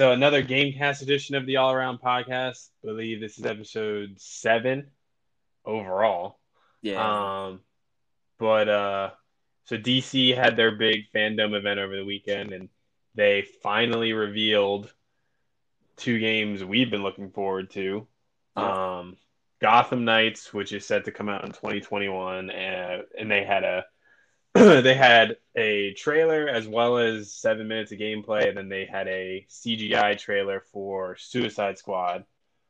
so another GameCast edition of the All Around Podcast. I believe this is episode seven overall. Yeah. Um, but uh, so DC had their big Fandome event over the weekend, and they finally revealed two games we've been looking forward to. Um, Gotham Knights, which is set to come out in 2021, and, and they had a they had a trailer as well as seven minutes of gameplay, and then they had a CGI trailer for Suicide Squad,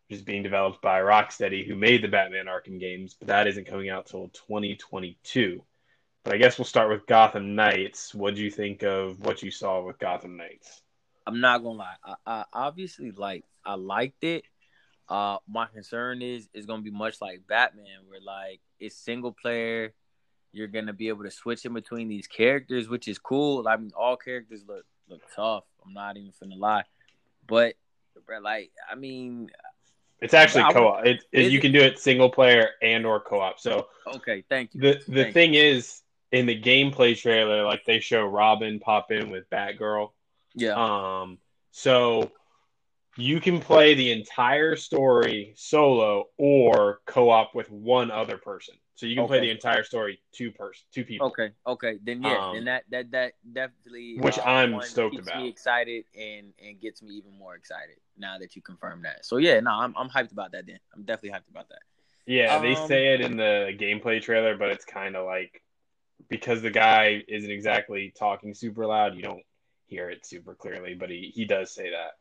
which is being developed by Rocksteady, who made the Batman Arkham games, but that isn't coming out till 2022. But I guess we'll start with Gotham Knights. What do you think of what you saw with Gotham Knights? I'm not gonna lie. I, I obviously like I liked it. Uh, my concern is is gonna be much like Batman, where like it's single player. You're gonna be able to switch in between these characters, which is cool. I mean, all characters look look tough. I'm not even finna lie, but bro, like I mean, It's actually I- co-op. It, it, you it? can do it single player and or co-op. So okay, thank you. the the Thank thing is, in the gameplay trailer, like they show Robin pop in with Batgirl. yeah, Um, so you can play the entire story solo or co-op with one other person. So you can play the entire story two person, two people. Okay, okay, then yeah, Um, then that that that definitely which uh, I'm one stoked keeps about. Me excited and and gets me even more excited now that you confirm that. So yeah, no, I'm I'm hyped about that. Then I'm definitely hyped about that. Yeah, they Um, say it in the gameplay trailer, but it's kind of like because the guy isn't exactly talking super loud, you don't hear it super clearly, but he, he does say that.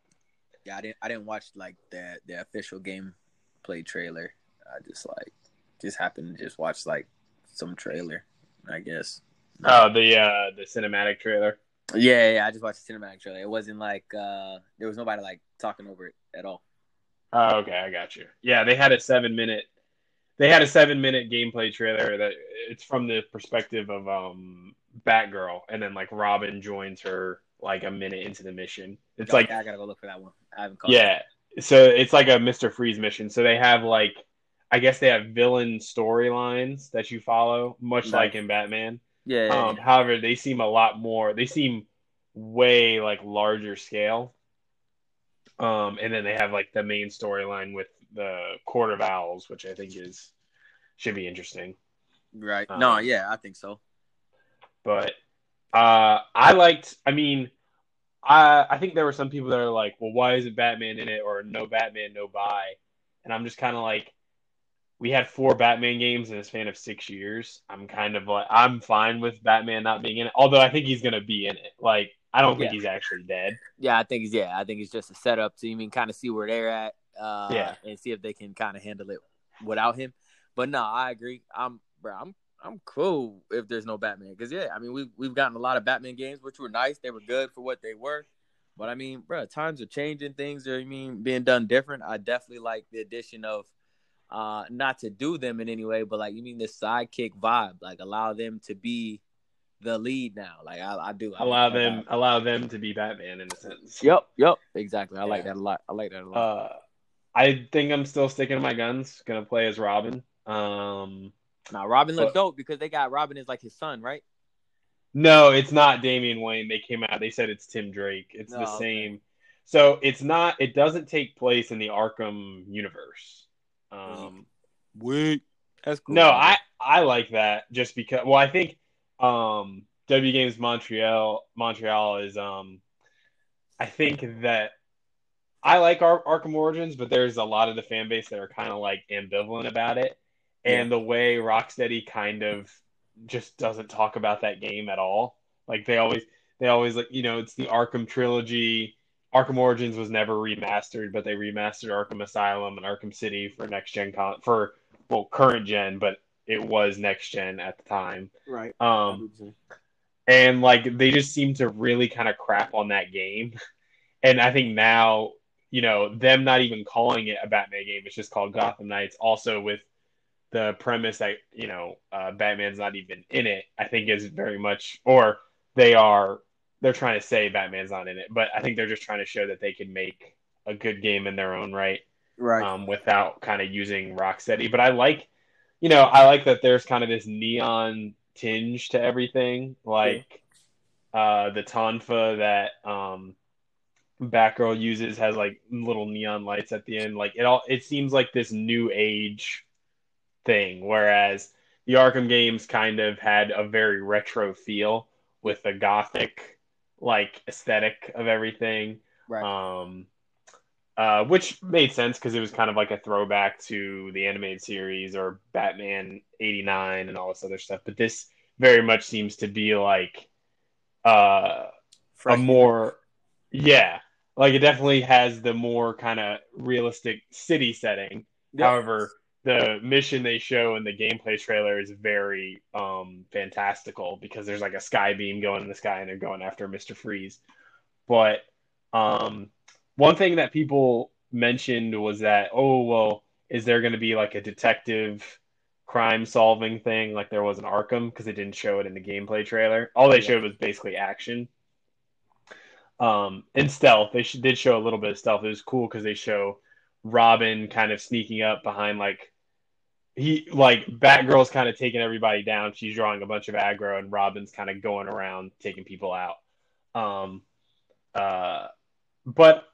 Yeah, I didn't I didn't watch like the the official gameplay trailer. I just like just happened to just watch like some trailer. I guess. Oh, the uh the cinematic trailer. Yeah, yeah, I just watched the cinematic trailer. It wasn't like uh there was nobody like talking over it at all. Oh, okay, I got you. Yeah, they had a seven minute they had a seven minute gameplay trailer that it's from the perspective of um Batgirl and then like Robin joins her like a minute into the mission. It's like I gotta go look for that one. I haven't caught Yeah. So it's like a Mr. Freeze mission. So they have like I guess they have villain storylines that you follow, much Nice. like in Batman. Yeah, yeah, Um, yeah. however, they seem a lot more they seem way like larger scale. Um, and then they have like the main storyline with the Court of Owls, which I think is should be interesting. right. um, no, yeah, I think so. But uh I liked I mean I I think there were some people that are like, well, why isn't Batman in it or no Batman, no buy? And I'm just kind of like, we had four Batman games in a span of six years. I'm kind of like, I'm fine with Batman not being in it, although I think he's gonna be in it. Like, I don't think Yeah. he's actually dead. Yeah, I think it's yeah, I think it's just a setup to even kind of see where they're at, uh, Yeah. and see if they can kind of handle it without him. But no, I agree. I'm, bro, I'm, I'm cool if there's no Batman because yeah, I mean we've we've gotten a lot of Batman games which were nice. They were good for what they were. But I mean, bro, times are changing. Things are, I mean, being done different. I definitely like the addition of, uh, not to do them in any way, but like you mean the sidekick vibe, like allow them to be the lead now. Like I, I do I Allow like them, vibe. allow them to be Batman in a sense. Yep, yep, exactly. I like that a lot. I like that a lot. Uh, I think I'm still sticking to my guns. Gonna play as Robin. Um, now Robin looked dope because they got Robin is like his son, right? No, it's not Damian Wayne. They came out. They said it's Tim Drake. It's Oh, the okay. same. So it's not. It doesn't take place in the Arkham universe. Um, Wait, that's cool. no, I I like that just because. Well, I think um, W Games Montreal Montreal is. Um, I think that I like Ar- Arkham Origins, but there's a lot of the fan base that are kind of like ambivalent about it, and the way Rocksteady kind of just doesn't talk about that game at all. Like they always they always like you know it's the Arkham trilogy. Arkham Origins was never remastered, but they remastered Arkham Asylum and Arkham City for next gen con for well current gen, but it was next gen at the time. right. Um, and like they just seem to really kind of crap on that game. And I think now, you know, them not even calling it a Batman game, it's just called Gotham Knights. Also with the premise that you know uh, Batman's not even in it, I think is very much, or they are they're trying to say Batman's not in it, but I think they're just trying to show that they can make a good game in their own right right. um, without kind of using Rocksteady. But I like, you know, I like that there's kind of this neon tinge to everything, like uh, the Tonfa that um, Batgirl uses has like little neon lights at the end. Like it all, it seems like this new age thing, whereas the Arkham games kind of had a very retro feel with the gothic like aesthetic of everything. Right. Um, uh, which made sense because it was kind of like a throwback to the animated series or Batman '89 and all this other stuff. But this very much seems to be like uh, a more, yeah, like it definitely has the more kind of realistic city setting. Yeah. However, the mission they show in the gameplay trailer is very um fantastical because there's like a sky beam going in the sky and they're going after Mr. Freeze. But um one thing that people mentioned was that oh well is there going to be like a detective crime solving thing like there was in Arkham because they didn't show it in the gameplay trailer. All they showed was basically action. Um, and stealth. They did show a little bit of stealth. It was cool because they show Robin kind of sneaking up behind like he like Batgirl's kind of taking everybody down. She's drawing a bunch of aggro, and Robin's kind of going around taking people out. Um, uh, but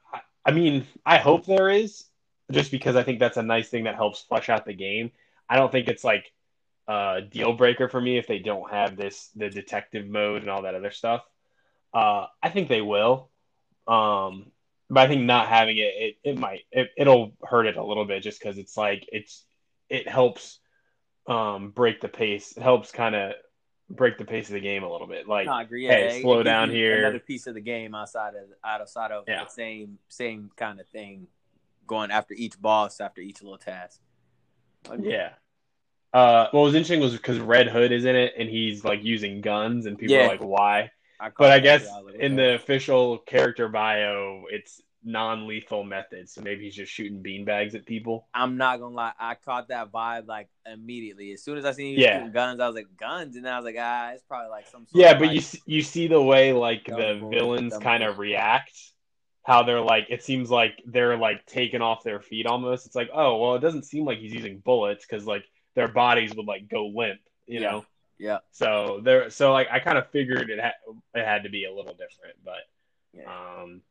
I- mean, I hope there is, just because I think that's a nice thing that helps flesh out the game. I don't think it's like a deal breaker for me if they don't have this the detective mode and all that other stuff. Uh, I think they will. Um, but I think not having it, it, it might, it, it'll hurt it a little bit just because it's like, it's, it helps, um, break the pace. It helps kind of break the pace of the game a little bit. Like, No, I agree. hey, Yeah, slow down here. Another piece of the game outside of outside of Yeah. the same same kind of thing, going after each boss after each little task. yeah. Uh, what was interesting was because Red Hood is in it and he's like using guns and people Yeah. are like, why? I But I guess yeah, was like, in the official character bio, it's non-lethal methods. So maybe he's just shooting beanbags at people. I'm not gonna lie, I caught that vibe like immediately. As soon as I seen you Yeah. shooting guns, I was like guns, and then I was like, ah, it's probably like some. Sort Yeah, of, but like, you see, you see the way like the bull, villains kind of react, how they're like it seems like they're like taken off their feet almost. It's like oh well, it doesn't seem like he's using bullets because like their bodies would like go limp, you Yeah. know. Yeah, So there, so like I kind of figured it had it had to be a little different, but yeah, um,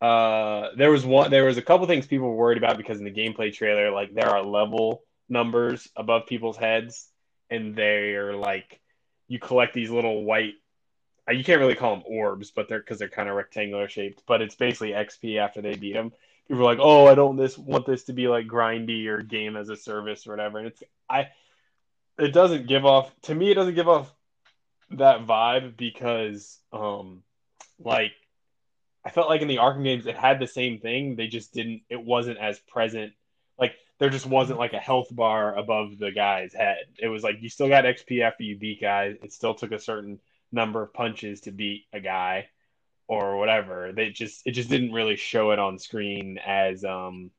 uh, there was one, there was a couple things people were worried about because in the gameplay trailer, like there are level numbers above people's heads, and they're like you collect these little white. uh, You can't really call them orbs, but they're because they're kind of rectangular shaped. But it's basically XP after they beat them. People are like, "Oh, I don't this want this to be like grindy or game as a service or whatever." And it's I, it doesn't give off to me. It doesn't give off that vibe because um, like I felt like in the Arkham games it had the same thing. They just didn't. It wasn't as present. Like there just wasn't like a health bar above the guy's head. It was like you still got XP after you beat guys. It still took a certain number of punches to beat a guy or whatever. They just it just didn't really show it on screen as um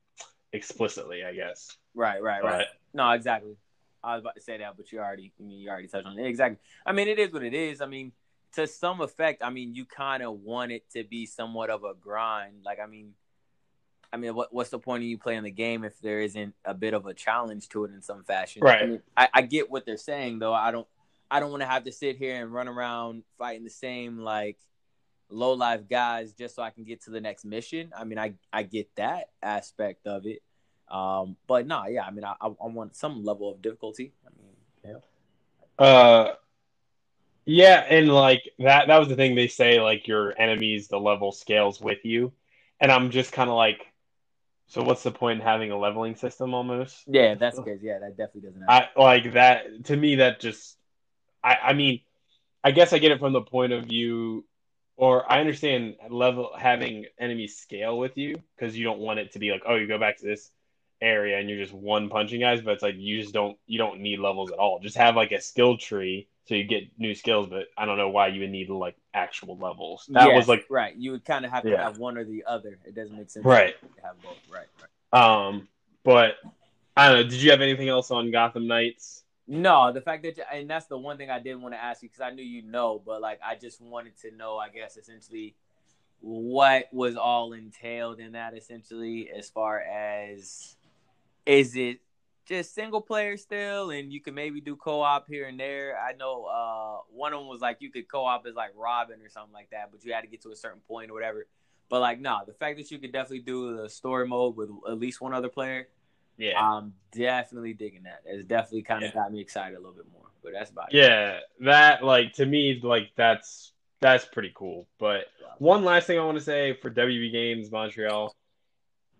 explicitly, I guess. right, right, right. No, exactly. I was about to say that, but you already, I mean, you already touched on it. Exactly. I mean, it is what it is. I mean, to some effect, I mean, you kind of want it to be somewhat of a grind. Like, I mean, I mean, what, what's the point of you playing the game if there isn't a bit of a challenge to it in some fashion? Right. I, mean, I, I get what they're saying, though. I don't, I don't want to have to sit here and run around fighting the same like low life guys just so I can get to the next mission. I mean, I, I get that aspect of it. Um, but no, yeah, I mean, I, I I want some level of difficulty. I mean, yeah, Uh, yeah, and like that that was the thing they say like your enemies the level scales with you, and I'm just kind of like, so what's the point in having a leveling system almost? yeah, that's good. Yeah, that definitely doesn't happen. I like that to me that just I I mean, I guess I get it from the point of view or I understand level having enemies scale with you because you don't want it to be like oh you go back to this area and you're just one punching guys but it's like you just don't you don't need levels at all just have like a skill tree so you get new skills but I don't know why you would need like actual levels that Yes, was like right. You would kind of have to Yeah. have one or the other. It doesn't make sense. Right. To have both. Right. Right. um but I don't know did you have anything else on Gotham Knights No, the fact that, and that's the one thing I did want to ask you because I knew you know, but like I just wanted to know, I guess, essentially what was all entailed in that, essentially, as far as is it just single player still, and you can maybe do co op here and there. I know uh, one of them was like you could co op as like Robin or something like that, but you had to get to a certain point or whatever. But like, nah, the fact that you could definitely do the story mode with at least one other player, Yeah. I'm definitely digging that. It's definitely kind of Yeah. got me excited a little bit more. But that's about it. Yeah, that like to me, like that's that's pretty cool. But one last thing I want to say for WB Games Montreal,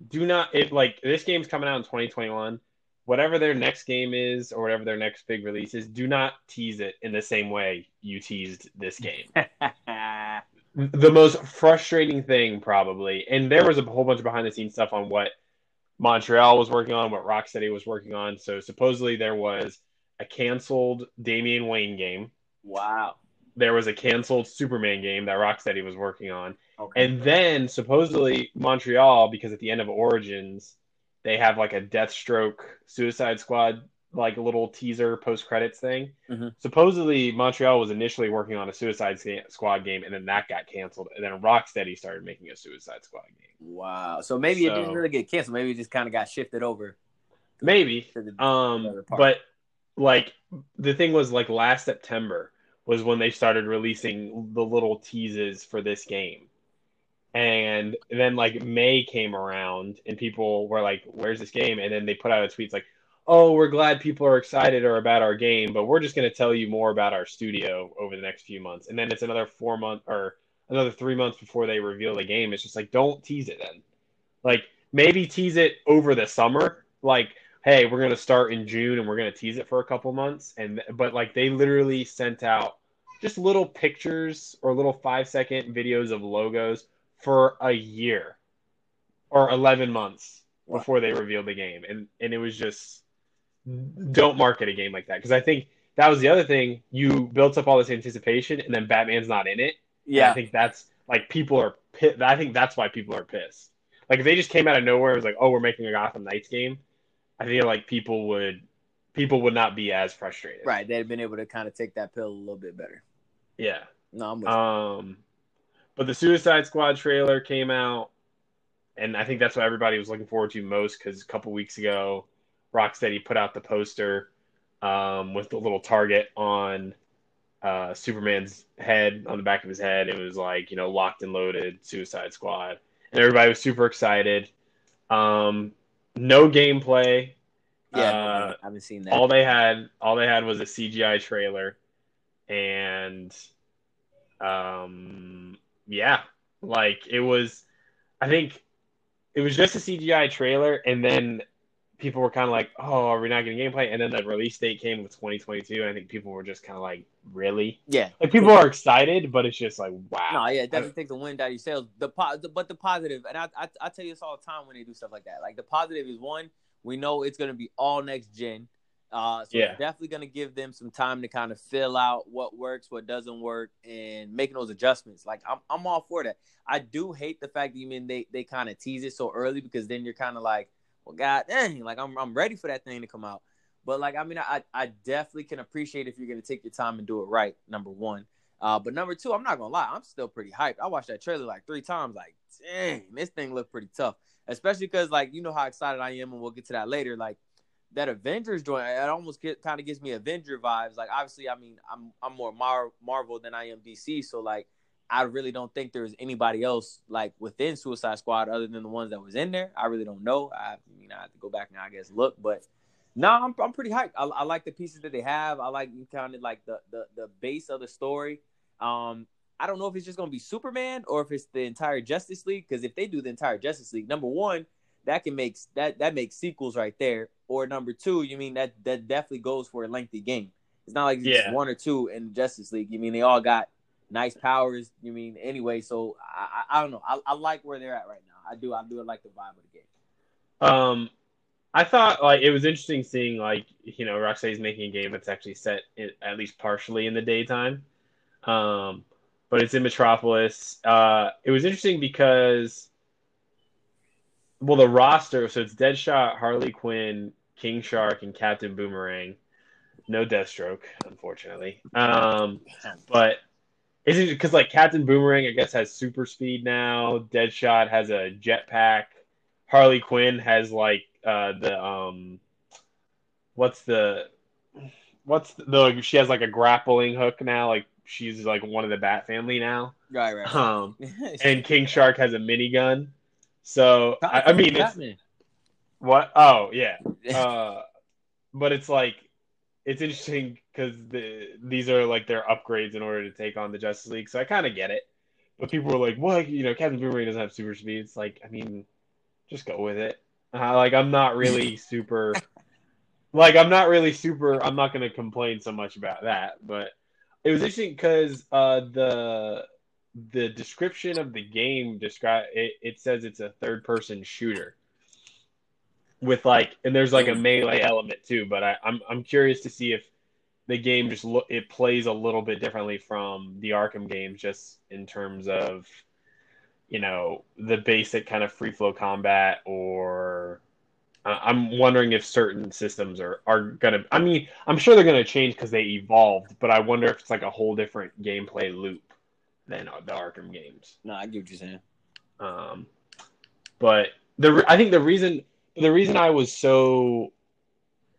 do not it like this game's coming out in 2021. Whatever their next game is or whatever their next big release is, do not tease it in the same way you teased this game. the most frustrating thing probably, and there was a whole bunch of behind the scenes stuff on what Montreal was working on, what Rocksteady was working on. So supposedly there was a canceled Damian Wayne game wow. there was a canceled Superman game that Rocksteady was working on. Okay. And then supposedly Montreal, because at the end of Origins, they have like a Deathstroke Suicide Squad like little teaser post credits thing. Mhm. Supposedly Montreal was initially working on a Suicide Squad game, and then that got canceled. And then Rocksteady started making a Suicide Squad game. wow. So maybe it didn't really get canceled. Maybe it just kind of got shifted over. Maybe, the Um, but like the thing was like last September was when they started releasing the little teases for this game. And then like May came around and people were like, Where's this game? And then they put out a tweet like, Oh, we're glad people are excited or about our game, but we're just gonna tell you more about our studio over the next few months. And then it's another four month or another three months before they reveal the game. It's just like don't tease it then. Like maybe tease it over the summer. Like hey, we're gonna start in June and we're gonna tease it for a couple months. And but like they literally sent out just little pictures or little five second videos of logos for a year or eleven months Wow. before they revealed the game. And and it was just don't market a game like that because I think that was the other thing. You built up all this anticipation and then Batman's not in it. And I think that's like people are pissed. I think that's why people are pissed. Like if they just came out of nowhere, it was like, oh, we're making a Gotham Knights game. I feel like people would people would not be as frustrated. Right. They'd been able to kind of take that pill a little bit better. Yeah. No, I'm with you. Um, But the Suicide Squad trailer came out, and I think that's what everybody was looking forward to most because a couple weeks ago, Rocksteady put out the poster um, with the little target on uh, Superman's head on the back of his head. It was like you know locked and loaded Suicide Squad, and everybody was super excited. Um, no gameplay. yeah. uh, I haven't seen that. all they had all they had was a CGI trailer and um yeah like it was I think it was just a CGI trailer and then people were kind of like oh are we not getting gameplay and then the release date came with 2022 and I think people were just kind of like really yeah. like people are excited but it's just like wow No, yeah, it definitely take the wind out of your sails. The, po- the but the positive, and I, I I tell you this all the time when they do stuff like that. Like the positive is one, we know it's gonna be all next gen. Uh, so Yeah. definitely gonna give them some time to kind of fill out what works, what doesn't work, and making those adjustments. Like I'm I'm all for that. I do hate the fact that you mean they they kind of tease it so early because then you're kind of like, well, god dang, like I'm I'm ready for that thing to come out. But like I mean, I I definitely can appreciate if you're gonna take your time and do it right. Number one. Uh, but number two, I'm not gonna lie, I'm still pretty hyped. I watched that trailer like three times. Like, dang, this thing looked pretty tough. Especially because, like, you know how excited I am, and we'll get to that later. Like, that Avengers joint, it almost get kind of gives me Avenger vibes. Like, obviously, I mean, I'm I'm more Mar- Marvel than I am DC, so like, I really don't think there's anybody else like within Suicide Squad other than the ones that was in there. I really don't know. I, mean, I have to go back and I guess look, but no, I'm I'm pretty hyped. I, I like the pieces that they have. I like kind of like the the the base of the story. Um, I don't know if it's just gonna be Superman or if it's the entire Justice League. Because if they do the entire Justice League, number one, that can make that that makes sequels right there. Or number two, you mean that that definitely goes for a lengthy game. It's not like it's just one or two in Justice League. You mean they all got nice powers. You mean anyway. So I I, I don't know. I, I like where they're at right now. I do I do like the vibe of the game. Um, I thought like it was interesting seeing like you know Rocksteady's making a game that's actually set in, at least partially in the daytime, um, but it's in Metropolis. Uh, it was interesting because well the roster so it's Deadshot, Harley Quinn, King Shark, and Captain Boomerang. No Deathstroke, unfortunately. Um, but is it because like Captain Boomerang, I guess, has super speed now. Deadshot has a jetpack. Harley Quinn has like uh, the um, what's the what's the, the she has like a grappling hook now. Like she's like one of the Bat family now. Right, right. Um, and King Shark has a minigun. So I, I mean, it's, Batman. What? Oh yeah. Uh, but it's like it's interesting because the these are like their upgrades in order to take on the Justice League. So I kind of get it. But people were like, "What? You know, Captain Boomerang doesn't have super speed." It's like, I mean, just go with it. Uh, like I'm not really super. like I'm not really super. I'm not going to complain so much about that. But it was interesting because uh, the the description of the game describe it, it says it's a third person shooter with like and there's like a melee element too but I, I'm I'm curious to see if the game just look it plays a little bit differently from the Arkham games just in terms of you know the basic kind of free flow combat or I'm wondering if certain systems are are gonna I mean I'm sure they're gonna change because they evolved but I wonder if it's like a whole different gameplay loop than the Arkham games. No, I get what you're saying. um, but the I think the reason the reason I was so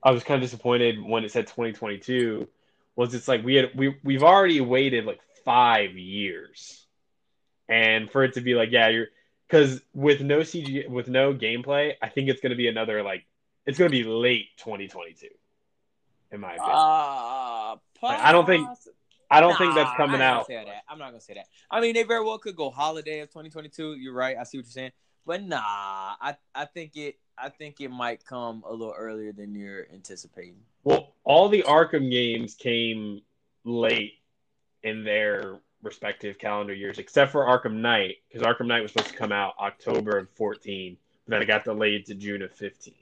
I was kind of disappointed when it said 2022 was it's like we had we we've already waited like five years, and for it to be like yeah you're because with no CG with no gameplay I think it's gonna be another like it's gonna be late 2022 in my opinion. Uh, Like, I don't think- I don't think that's coming out. That. I'm not gonna say that. I mean, they very well could go holiday of 2022. You're right. I see what you're saying, but nah, I I think it I think it might come a little earlier than you're anticipating. Well, all the Arkham games came late in their respective calendar years, except for Arkham Knight, because Arkham Knight was supposed to come out October of 14, but then it got delayed to June of 15.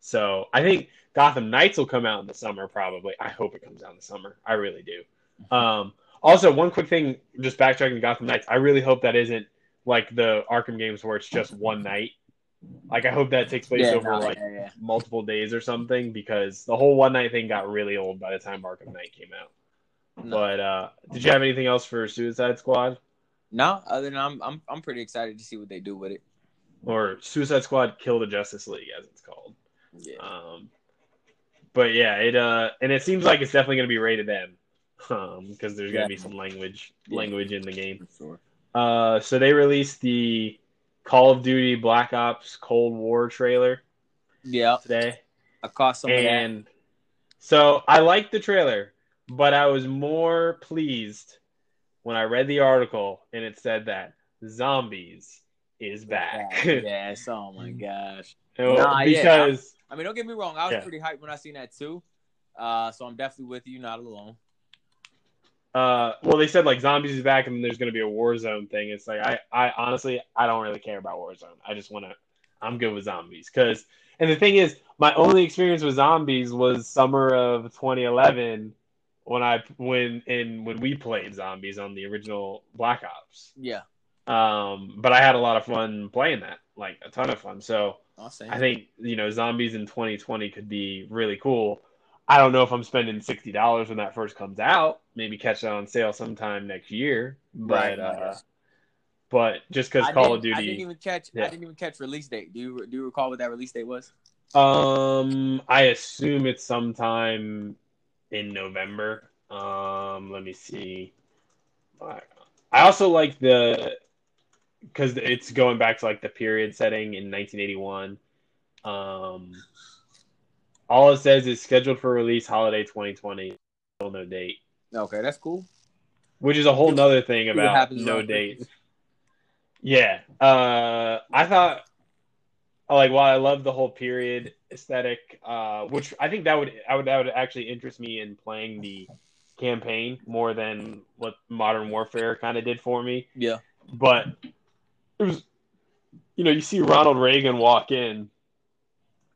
So I think Gotham Knights will come out in the summer, probably. I hope it comes out in the summer. I really do. Um, also, one quick thing, just backtracking Gotham Knights, I really hope that isn't like the Arkham games where it's just one night. Like, I hope that takes place Yeah, over nah, like yeah, yeah. multiple days or something because the whole one night thing got really old by the time Arkham Knight came out. No. But uh, did you have anything else for Suicide Squad No, other than I'm I'm I'm pretty excited to see what they do with it. or Suicide Squad Kill the Justice League as it's called? Yeah. Um, but yeah, it uh, and it seems like it's definitely going to be rated M, um, because there's going to be some language language in the game. For sure. Uh, so they released the Call of Duty Black Ops Cold War trailer Yeah, today. I caught some and so I liked the trailer, but I was more pleased when I read the article and it said that zombies is back. yes. Oh my gosh. Oh, Nah, yeah, because I mean, don't get me wrong. I was Yeah. pretty hyped when I seen that too. Uh, so I'm definitely with you. Not alone. Uh, well, they said like zombies is back and then there's going to be a Warzone thing. It's like I, I honestly, I don't really care about Warzone. I just want to, I'm good with zombies because, and the thing is, my only experience with zombies was summer of 2011 when I when in when we played zombies on the original Black Ops. Yeah. Um, but I had a lot of fun playing that, like a ton of fun. So I'll. I think you know zombies in 2020 could be really cool. I don't know if I'm spending sixty dollars when that first comes out. Maybe catch it on sale sometime next year. But Right, uh, but just because Call of didn't- I didn't even catch. Yeah. I didn't even catch release date. Do you do you recall what that release date was? um, I assume it's sometime in November. Um, let me see. I I also like the because it's going back to like the period setting in 1981. Um, all it says is scheduled for release holiday 2020. Still no date, Okay, that's cool. which is a whole nother thing about no date. Yeah, uh, I thought like while I love the whole period aesthetic, uh, which I think that would I would that would actually interest me in playing the campaign more than what Modern Warfare kind of did for me. Yeah. But it was, you know, you see Ronald Reagan walk in,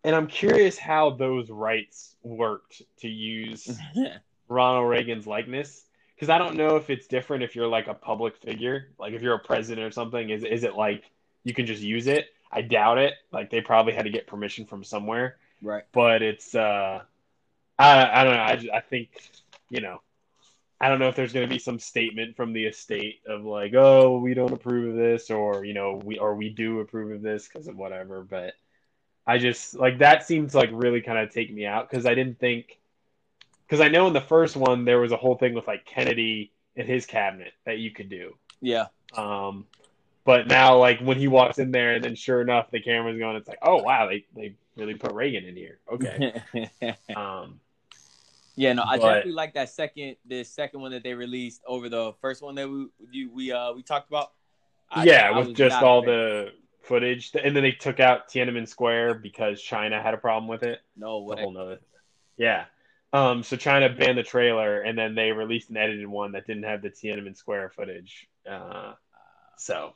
and I'm curious how those rights worked to use Ronald Reagan's likeness because I don't know if it's different if you're like a public figure, like if you're a president or something. Is is it like you can just use it? I doubt it. Like they probably had to get permission from somewhere. right. But it's uh, I I don't know. I just, I think you know. I don't know if there's going to be some statement from the estate of like, oh, we don't approve of this, or you know, we or we do approve of this because of whatever. But I just like that seems like really kind of take me out because I didn't think because I know in the first one there was a whole thing with like Kennedy and his cabinet that you could do. Yeah. Um, but now, like when he walks in there, and then sure enough, the camera's going. It's like, oh wow, they they really put Reagan in here. Okay. um, yeah, no, I But- definitely like that second, the second one that they released over the first one that we you, we uh we talked about. I- yeah, I with just all the footage, and then they took out Tiananmen Square because China had a problem with it. no way. whole nother. Yeah. Um, so China banned the trailer, and then they released an edited one that didn't have the Tiananmen Square footage. Uh, so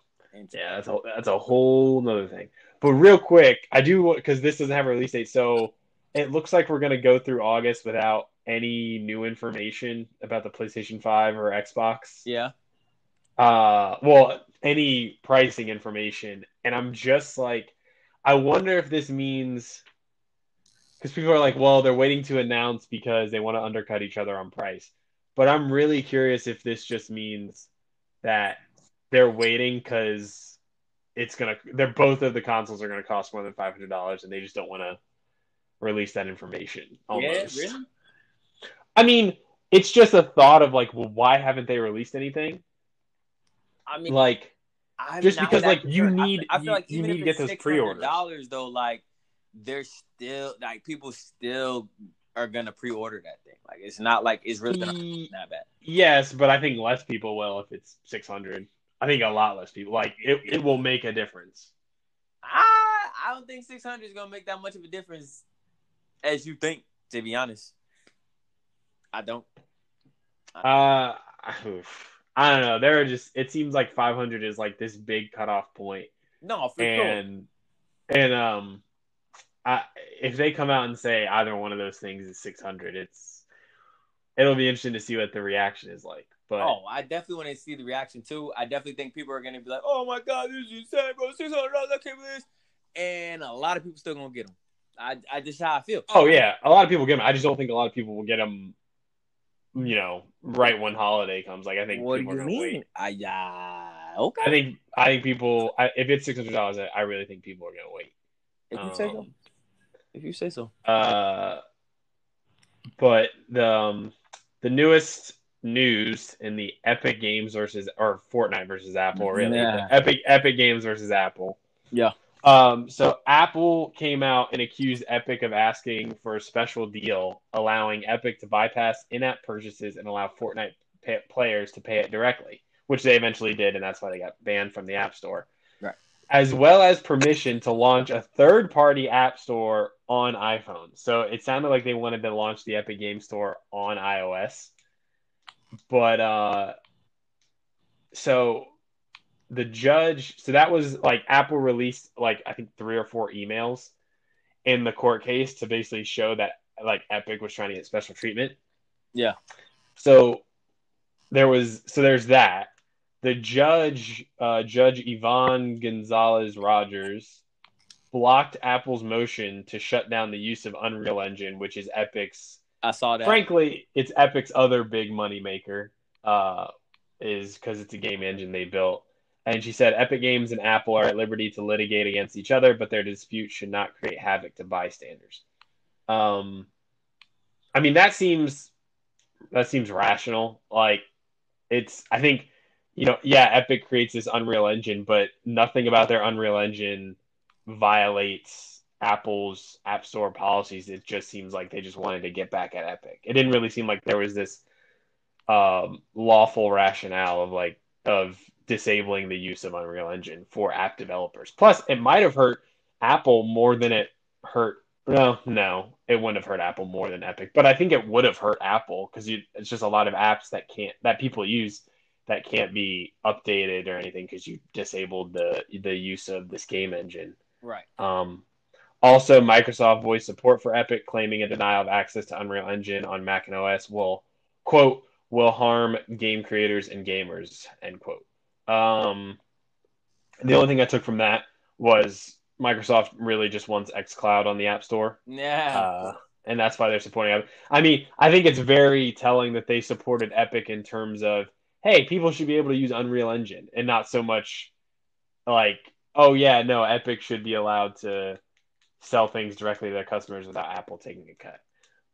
yeah, that's a that's a whole nother thing. But real quick, I do because this doesn't have a release date, so it looks like we're gonna go through August without any new information about the PlayStation Five or Xbox. Yeah. Uh, well, any pricing information, and I'm just like, I wonder if this means because people are like, well, they're waiting to announce because they want to undercut each other on price. But I'm really curious if this just means that they're waiting because it's gonna. They're both of the consoles are gonna cost more than five hundred dollars, and they just don't want to release that information. Almost. Yeah, really? I mean, it's just a thought of like, well, why haven't they released anything? I mean, Like, I'm just because, like, you concerned. I need- feel- I feel, you- like you even need to get those pre-orders. dollars though, like there's still like people still are gonna pre-order that thing. Like it's not like it's really gonna that bad. yes, but I think less people will if it's six hundred. I think a lot less people. Like, it, it will make a difference. I I don't think 600 is gonna make that much of a difference as you think. To be honest, I don't. Uh, oof. I don't know. There are just. It seems like five hundred is like this big cutoff point, No, for sure. and and um, I if they come out and say either one of those things is six hundred, it's it'll be interesting to see what the reaction is like. But Oh, I definitely want to see the reaction too. I definitely think people are gonna be like, "Oh my god, this is insane, bro! Six hundred dollars, I can't believe this." And a lot of people still gonna get them. I, I just how I feel. Oh yeah, a lot of people get them. I just don't think a lot of people will get them. You know, right when holiday comes. Like I think what do you mean? I yeah, okay. I think I think people. I, if it's six hundred dollars, I, I really think people are gonna wait. if you say so. Um, If you say so. Uh, but the um, the newest news in the Epic Games versus or Fortnite versus Apple, really. Epic Epic Games versus Apple. Yeah. Um, so Apple came out and accused Epic of asking for a special deal, allowing Epic to bypass in-app purchases and allow Fortnite pay- players to pay it directly, which they eventually did, and that's why they got banned from the App Store. Right. As well as permission to launch a third-party app store on iPhone. So it sounded like they wanted to launch the Epic Game Store on iOS, but uh, so the judge so that was like apple released like i think three or four emails in the court case to basically show that like epic was trying to get special treatment Yeah. so there was so there's that the judge uh, judge yvonne gonzalez rogers blocked apple's motion to shut down the use of unreal engine which is epic's I saw that. frankly, it's Epic's other big money maker, uh, is because it's a game engine they built. And she said Epic Games and Apple are at liberty to litigate against each other, but their dispute should not create havoc to bystanders. Um, I mean that seems that seems rational. Like it's, I think, you know, yeah, Epic creates this Unreal Engine, but nothing about their Unreal Engine violates Apple's App Store policies. It just seems like they just wanted to get back at Epic. It didn't really seem like there was this um, lawful rationale of like of disabling the use of Unreal Engine for app developers. Plus, it might have hurt Apple more than it hurt. No, no, it wouldn't have hurt Apple more than Epic, but I think it would have hurt Apple because it's just a lot of apps that can't that people use that can't be updated or anything because you disabled the the use of this game engine. Right. Um, also, Microsoft voiced support for Epic, claiming a denial of access to Unreal Engine on Mac and OS will quote will harm game creators and gamers end quote. Um, the only thing I took from that was Microsoft really just wants xCloud on the App Store, Yeah. uh, and that's why they're supporting it. I mean, I think it's very telling that they supported Epic in terms of hey, people should be able to use Unreal Engine, and not so much like oh yeah, no, Epic should be allowed to sell things directly to their customers without Apple taking a cut.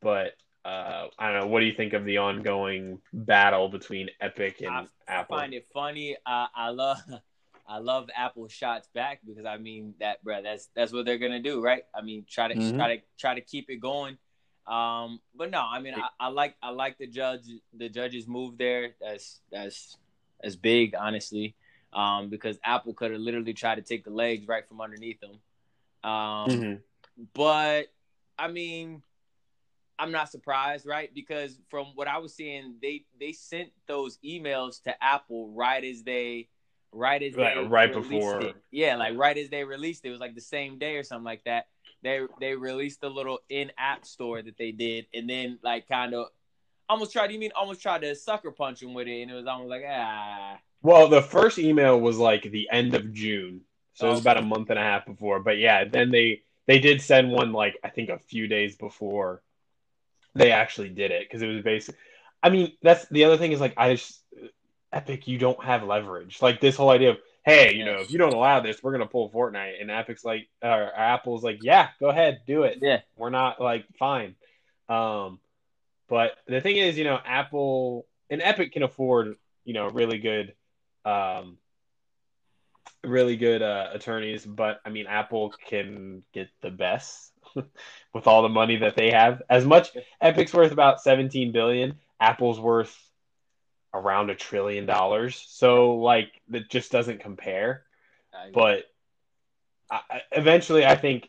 But uh, I don't know. What do you think of the ongoing battle between Epic and I, Apple? I find it funny. I, I love I love Apple shots back because I mean that, bro. That's that's what they're gonna do, right? I mean, try to Mhm. try to try to keep it going. Um, but no, I mean, I, I like I like the judge the judges move there. That's that's that's big, honestly. Um, because Apple could have literally tried to take the legs right from underneath them. Um, Mhm. but I mean, I'm not surprised, right? Because from what I was seeing, they they sent those emails to Apple right as they right as Right- they right before. it. Yeah, like right as they released it. It was like the same day or something like that. They they released the little in-app store that they did, and then like kind of almost tried. You mean almost tried to sucker punch him with it, and it was almost like ah. Well, the first email was like the end of June, so it was about a month and a half before. But yeah, then they they did send one like I think a few days before they actually did it because it was basic. I mean, that's the other thing is like I just Epic, you don't have leverage. Like this whole idea of hey, you know, if you don't allow this, we're gonna pull Fortnite, and Epic's like, or Apple's like, yeah, go ahead, do it. Yeah, we're not like fine. Um, but the thing is, you know, Apple and Epic can afford, you know, really good, um, really good uh, attorneys. But I mean, Apple can get the best with all the money that they have. As much Epic's worth about seventeen billion, Apple's worth around a trillion dollars. So like, that just doesn't compare I- but I, I- eventually, I think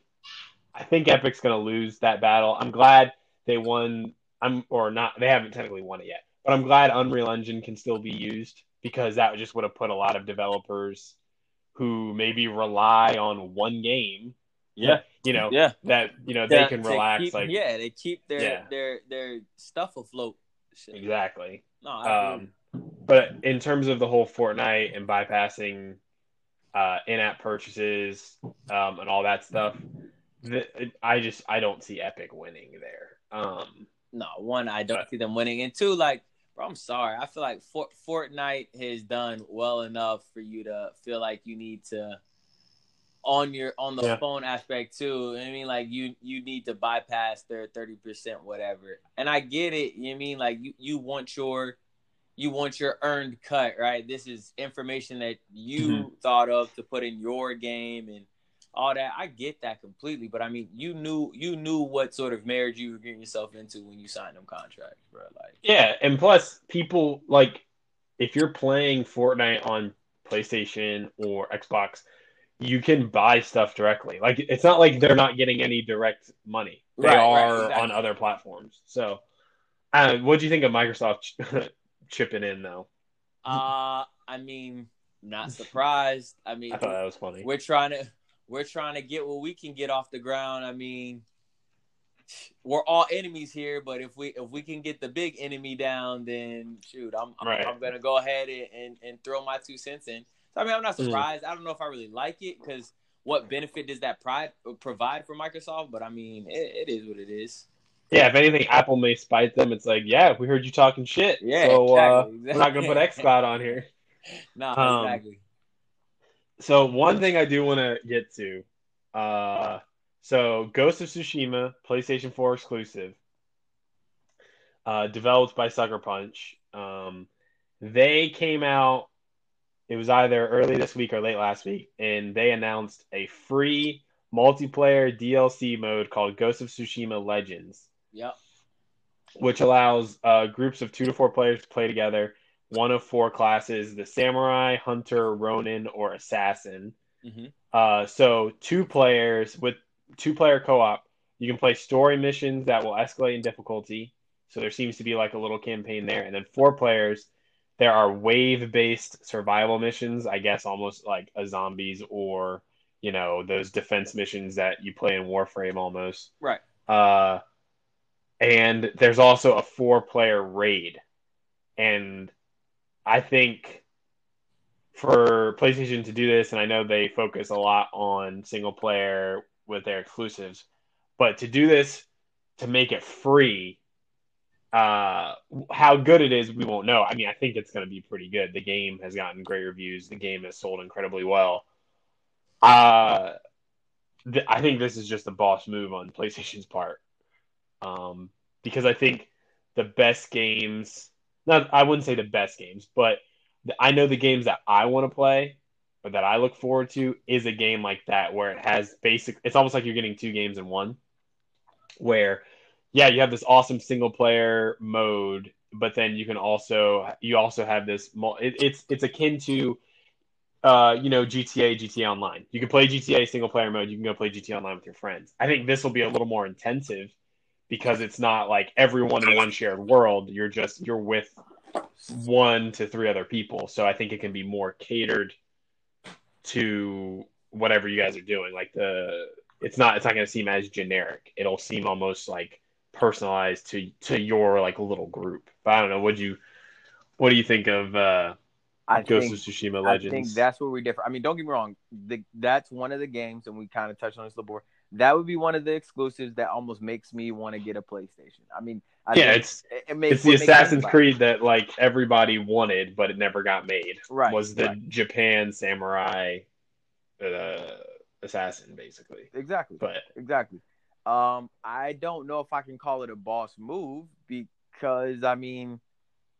I think Epic's going to lose that battle. I'm glad they won. I'm or not. They haven't technically won it yet, but I'm glad Unreal Engine can still be used because that just would have put a lot of developers who maybe rely on one game. yeah, You know yeah. that you know they can relax. keep- like yeah, they keep their Yeah. their their stuff afloat. Shit. exactly. No, I Um, but in terms of the whole Fortnite and bypassing uh, in-app purchases um, and all that stuff, the, I just I don't see Epic winning there. Um, no, one, I don't But- see them winning, and two, like, bro, I'm sorry, I feel like For- Fortnite has done well enough for you to feel like you need to on your on the Yeah. phone aspect too. I mean, like you you need to bypass their thirty percent whatever, and I get it. You know I mean like you you want your you want your earned cut, right? This is information that you Mm-hmm. thought of to put in your game and all that. I get that completely, but I mean, you knew you knew what sort of marriage you were getting yourself into when you signed them contracts, bro. Like, yeah, and plus people like if you're playing Fortnite on PlayStation or Xbox, you can buy stuff directly. Like it's not like they're not getting any direct money. They Right, right, are exactly. on other platforms. So, uh, what do you think of Microsoft ch- chipping in though? uh, I mean, not surprised. I mean, I thought that was funny. we're trying to we're trying to get what we can get off the ground. I mean, we're all enemies here, but if we if we can get the big enemy down, then shoot, I'm I'm, Right. I'm gonna go ahead and, and, and throw my two cents in. So I mean, I'm not Mhm. surprised. I don't know if I really like it because what benefit does that pride provide for Microsoft? But I mean, it, it is what it is. Yeah, if anything, Apple may spite them. It's like, yeah, we heard you talking shit. Yeah, so uh, exactly, we're not gonna put xCloud on here. Nah, Um, exactly. So one thing I do want to get to, uh, so Ghost of Tsushima, PlayStation 4 exclusive, uh, developed by Sucker Punch. Um, they came out. It was either early this week or late last week, and they announced a free multiplayer DLC mode called Ghost of Tsushima Legends. Yep. which allows uh, groups of two to four players to play together. One of four classes: the samurai, hunter, ronin, or assassin. hmm Uh, so two players with two player co-op. You can play story missions that will escalate in difficulty. So there seems to be like a little campaign there, and then four players. There are wave-based survival missions. I guess almost like a zombies or you know those defense missions that you play in Warframe almost. Right. Uh, and there's also a four player raid. And I think for PlayStation to do this, and I know they focus a lot on single player with their exclusives, but to do this, to make it free, uh, how good it is, we won't know. I mean, I think it's going to be pretty good. The game has gotten great reviews. The game has sold incredibly well. Uh, th- I think this is just a boss move on PlayStation's part. Um, because I think the best games, not I wouldn't say the best games, but I know the games that I want to play or that I look forward to is a game like that where it has basic. It's almost like you're getting two games in one, where yeah, you have this awesome single player mode, but then you can also you also have this. It, it's it's akin to uh, you know, GTA, GTA Online. You can play GTA single player mode. You can go play GTA Online with your friends. I think this will be a little more intensive because it's not like everyone in one shared world. You're just you're with one to three other people. So I think it can be more catered to whatever you guys are doing. Like the it's not it's not going to seem as generic. It'll seem almost like personalized to to your like little group. But I don't know. What you what do you think of uh, I Ghost think, of Tsushima Legends? I think that's where we differ. I mean, don't get me wrong. The, that's one of the games, and we kind of touched on this before. That would be one of the exclusives that almost makes me want to get a PlayStation. I mean, I yeah, it's it, it makes, it's the Assassin's Creed that like everybody wanted, but it never got made. Right, was the right. Japan samurai uh, assassin basically? Exactly, But exactly. Um, I don't know if I can call it a boss move because I mean,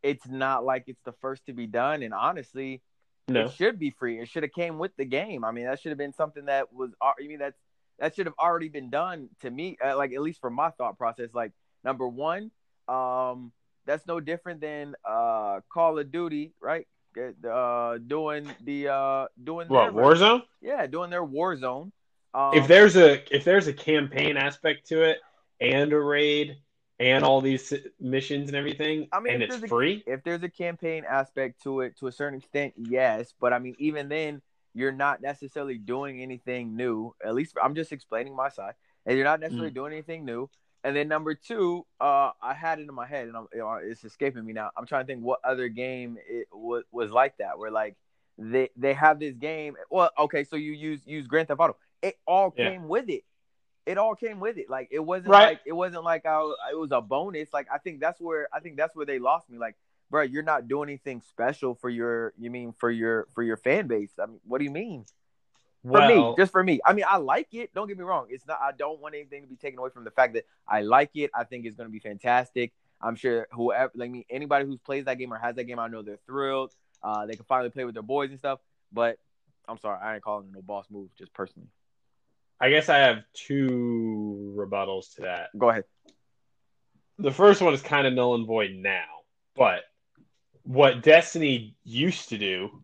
it's not like it's the first to be done, and honestly, no, it should be free. It should have came with the game. I mean, that should have been something that was. I mean, that's that should have already been done to me. Uh, like at least for my thought process. Like number one, um, that's no different than uh Call of Duty, right? Uh, doing the uh doing what their, Warzone? Yeah, doing their Warzone. Um, if there's a if there's a campaign aspect to it and a raid and all these missions and everything, I mean, and it's there's free. A, if there's a campaign aspect to it, to a certain extent, yes. But I mean, even then, you're not necessarily doing anything new. At least I'm just explaining my side, and you're not necessarily Mm. doing anything new. And then number two, uh, I had it in my head, and I'm, you know, it's escaping me now. I'm trying to think what other game it was was like that, where like they they have this game. Well, okay, so you use use Grand Theft Auto. It all Yeah. came with it. It all came with it. Like it wasn't Right. like it wasn't like I, it was a bonus. Like I think that's where I think that's where they lost me. Like, bro, you're not doing anything special for your. You mean for your for your fan base? I mean, what do you mean? For well, me, just for me. I mean, I like it. Don't get me wrong. It's not. I don't want anything to be taken away from the fact that I like it. I think it's going to be fantastic. I'm sure whoever, like me, anybody who plays that game or has that game, I know they're thrilled. Uh, they can finally play with their boys and stuff. But I'm sorry, I ain't calling it no boss move. Just personally, I guess I have two rebuttals to that. go ahead. the first one is kind of null and void now, but what Destiny used to do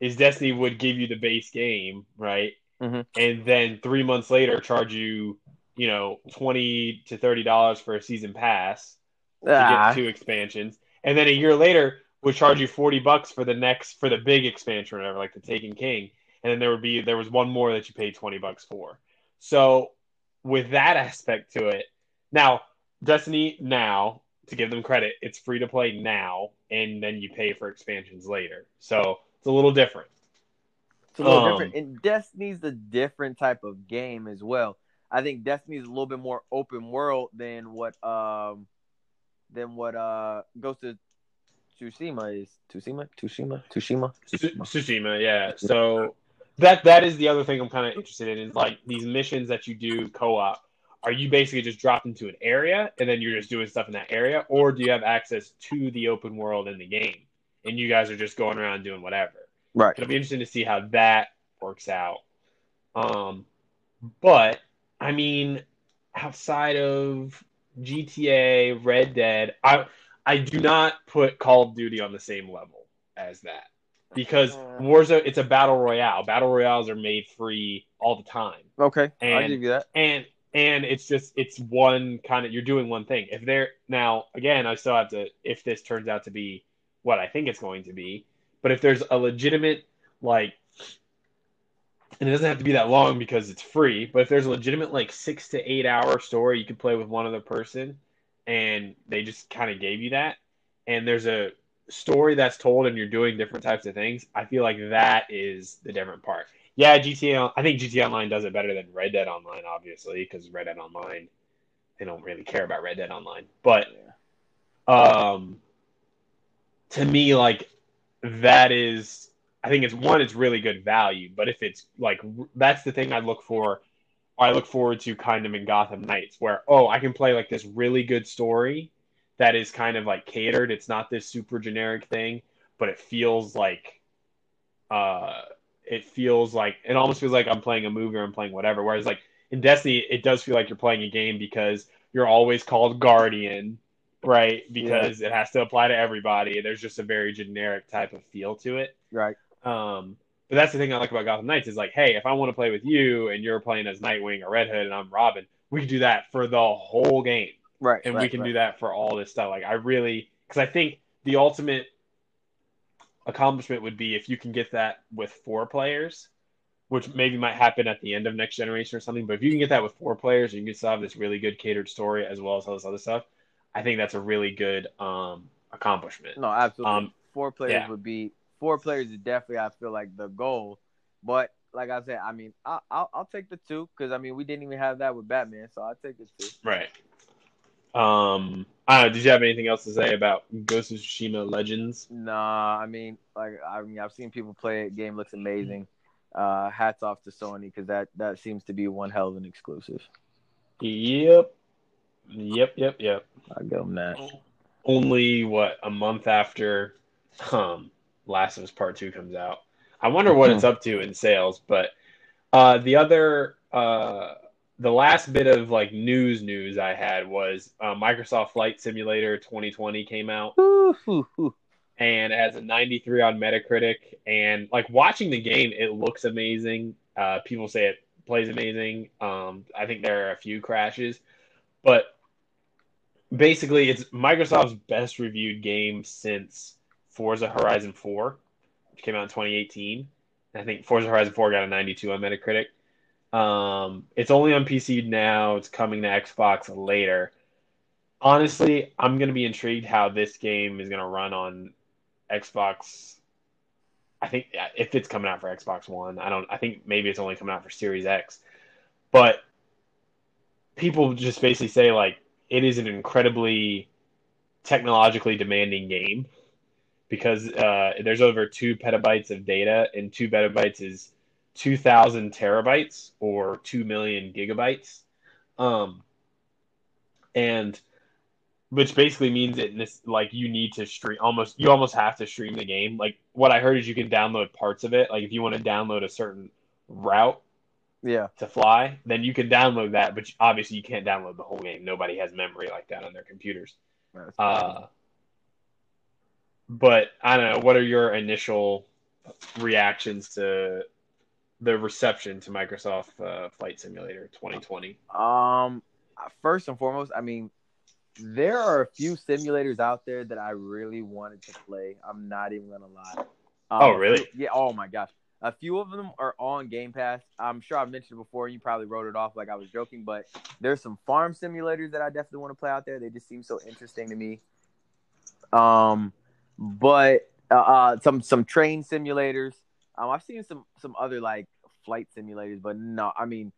is Destiny would give you the base game, right? Mhm. And then three months later, charge you, you know, twenty to thirty dollars for a season pass to Ah, get two expansions, and then a year later would charge you forty bucks for the next for the big expansion or whatever, like the Taken King, and then there would be there was one more that you paid twenty bucks for. So with that aspect to it, now Destiny now to give them credit, it's free to play now, and then you pay for expansions later. So it's a little different. It's a little Um, different. And Destiny's a different type of game as well. I think Destiny's a little bit more open world than what um than what uh Ghost to Tsushima is. Tsushima? Tsushima? Tsushima? Tsu- Tsushima. Tsushima, yeah. So that that is the other thing I'm kind of interested in is like these missions that you do co-op. Are you basically just dropped into an area and then you're just doing stuff in that area, or do you have access to the open world in the game and you guys are just going around doing whatever? Right. It'll be interesting to see how that works out. Um, but I mean, outside of GTA, Red Dead, I I do not put Call of Duty on the same level as that because Uh. Warzone it's a battle royale. Battle royales are made free all the time, Okay. I'll And- give you that. and and it's just it's one kind of you're doing one thing. If they're now again, I still have to if this turns out to be what I think it's going to be, but if there's a legitimate like and it doesn't have to be that long because it's free, but if there's a legitimate like six to eight hour story you can play with one other person and they just kind of gave you that and there's a story that's told and you're doing different types of things, I feel like that is the different part. Yeah, GTA. I think GTA Online does it better than Red Dead Online, obviously, because Red Dead Online, they don't really care about Red Dead Online. But um, to me, like that is, I think it's one, it's really good value. But if it's like that's the thing I look for I look forward to kind of in Gotham Knights, where oh, I can play like this really good story that is kind of like catered. It's not this super generic thing, but it feels like, uh, it feels like it almost feels like I'm playing a movie or I'm playing whatever. Whereas like in Destiny, it does feel like you're playing a game because you're always called Guardian, right? Because yeah. it has to apply to everybody. There's just a very generic type of feel to it, right? Um, but that's the thing I like about Gotham Knights is like, hey, if I want to play with you and you're playing as Nightwing or Red Hood and I'm Robin, we can do that for the whole game, right? And right, we can right. do that for all this stuff. Like, I really because I think the ultimate accomplishment would be if you can get that with four players, which maybe might happen at the end of next generation or something. But if you can get that with four players, you can still have this really good catered story as well as all this other stuff. I think that's a really good um, accomplishment. No, absolutely. Um, four players yeah. would be four players is definitely I feel like the goal. But like I said, I mean, I, I'll I'll take the two because I mean we didn't even have that with Batman, so I'll take the two. Right. Um, I don't know. Did you have anything else to say about Ghost of Tsushima Legends? Nah, I mean, like I mean, I've seen people play it. Game looks amazing. Uh, hats off to Sony because that that seems to be one hell of an exclusive. Yep. Yep. Yep. Yep. I'll give that. Only what a month after um Last of Us Part Two comes out. I wonder what it's up to in sales. But uh, the other, uh, the last bit of like news news I had was uh, Microsoft Flight Simulator 2020 came out, and it has a 93 on Metacritic. And like watching the game, it looks amazing. Uh, people say it plays amazing. Um, I think there are a few crashes, but basically, it's Microsoft's best reviewed game since Forza Horizon 4, which came out in 2018. I think Forza Horizon 4 got a 92 on Metacritic. Um, it's only on PC now. It's coming to Xbox later. Honestly, I'm going to be intrigued how this game is going to run on Xbox. I think if it's coming out for Xbox One, I don't. I think maybe it's only coming out for Series X. But people just basically say like it is an incredibly technologically demanding game because uh, there's over two petabytes of data, and two petabytes is 2,000 terabytes or 2 million gigabytes. Um, and which basically means that this like you need to stream almost you almost have to stream the game. Like what I heard is you can download parts of it. Like if you want to download a certain route Yeah, to fly, then you can download that, but obviously you can't download the whole game. Nobody has memory like that on their computers. Uh, but I don't know. What are your initial reactions to the reception to Microsoft uh, Flight Simulator 2020? Um, first and foremost, I mean, there are a few simulators out there that I really wanted to play. I'm not even gonna lie. Um, Oh, really? Yeah. Oh my gosh. A few of them are on Game Pass. I'm sure I've mentioned it before. You probably wrote it off like I was joking, but there's some farm simulators that I definitely want to play out there. They just seem so interesting to me. Um, but uh, uh some some train simulators. Um, I've seen some some other like flight simulators, but no, I mean,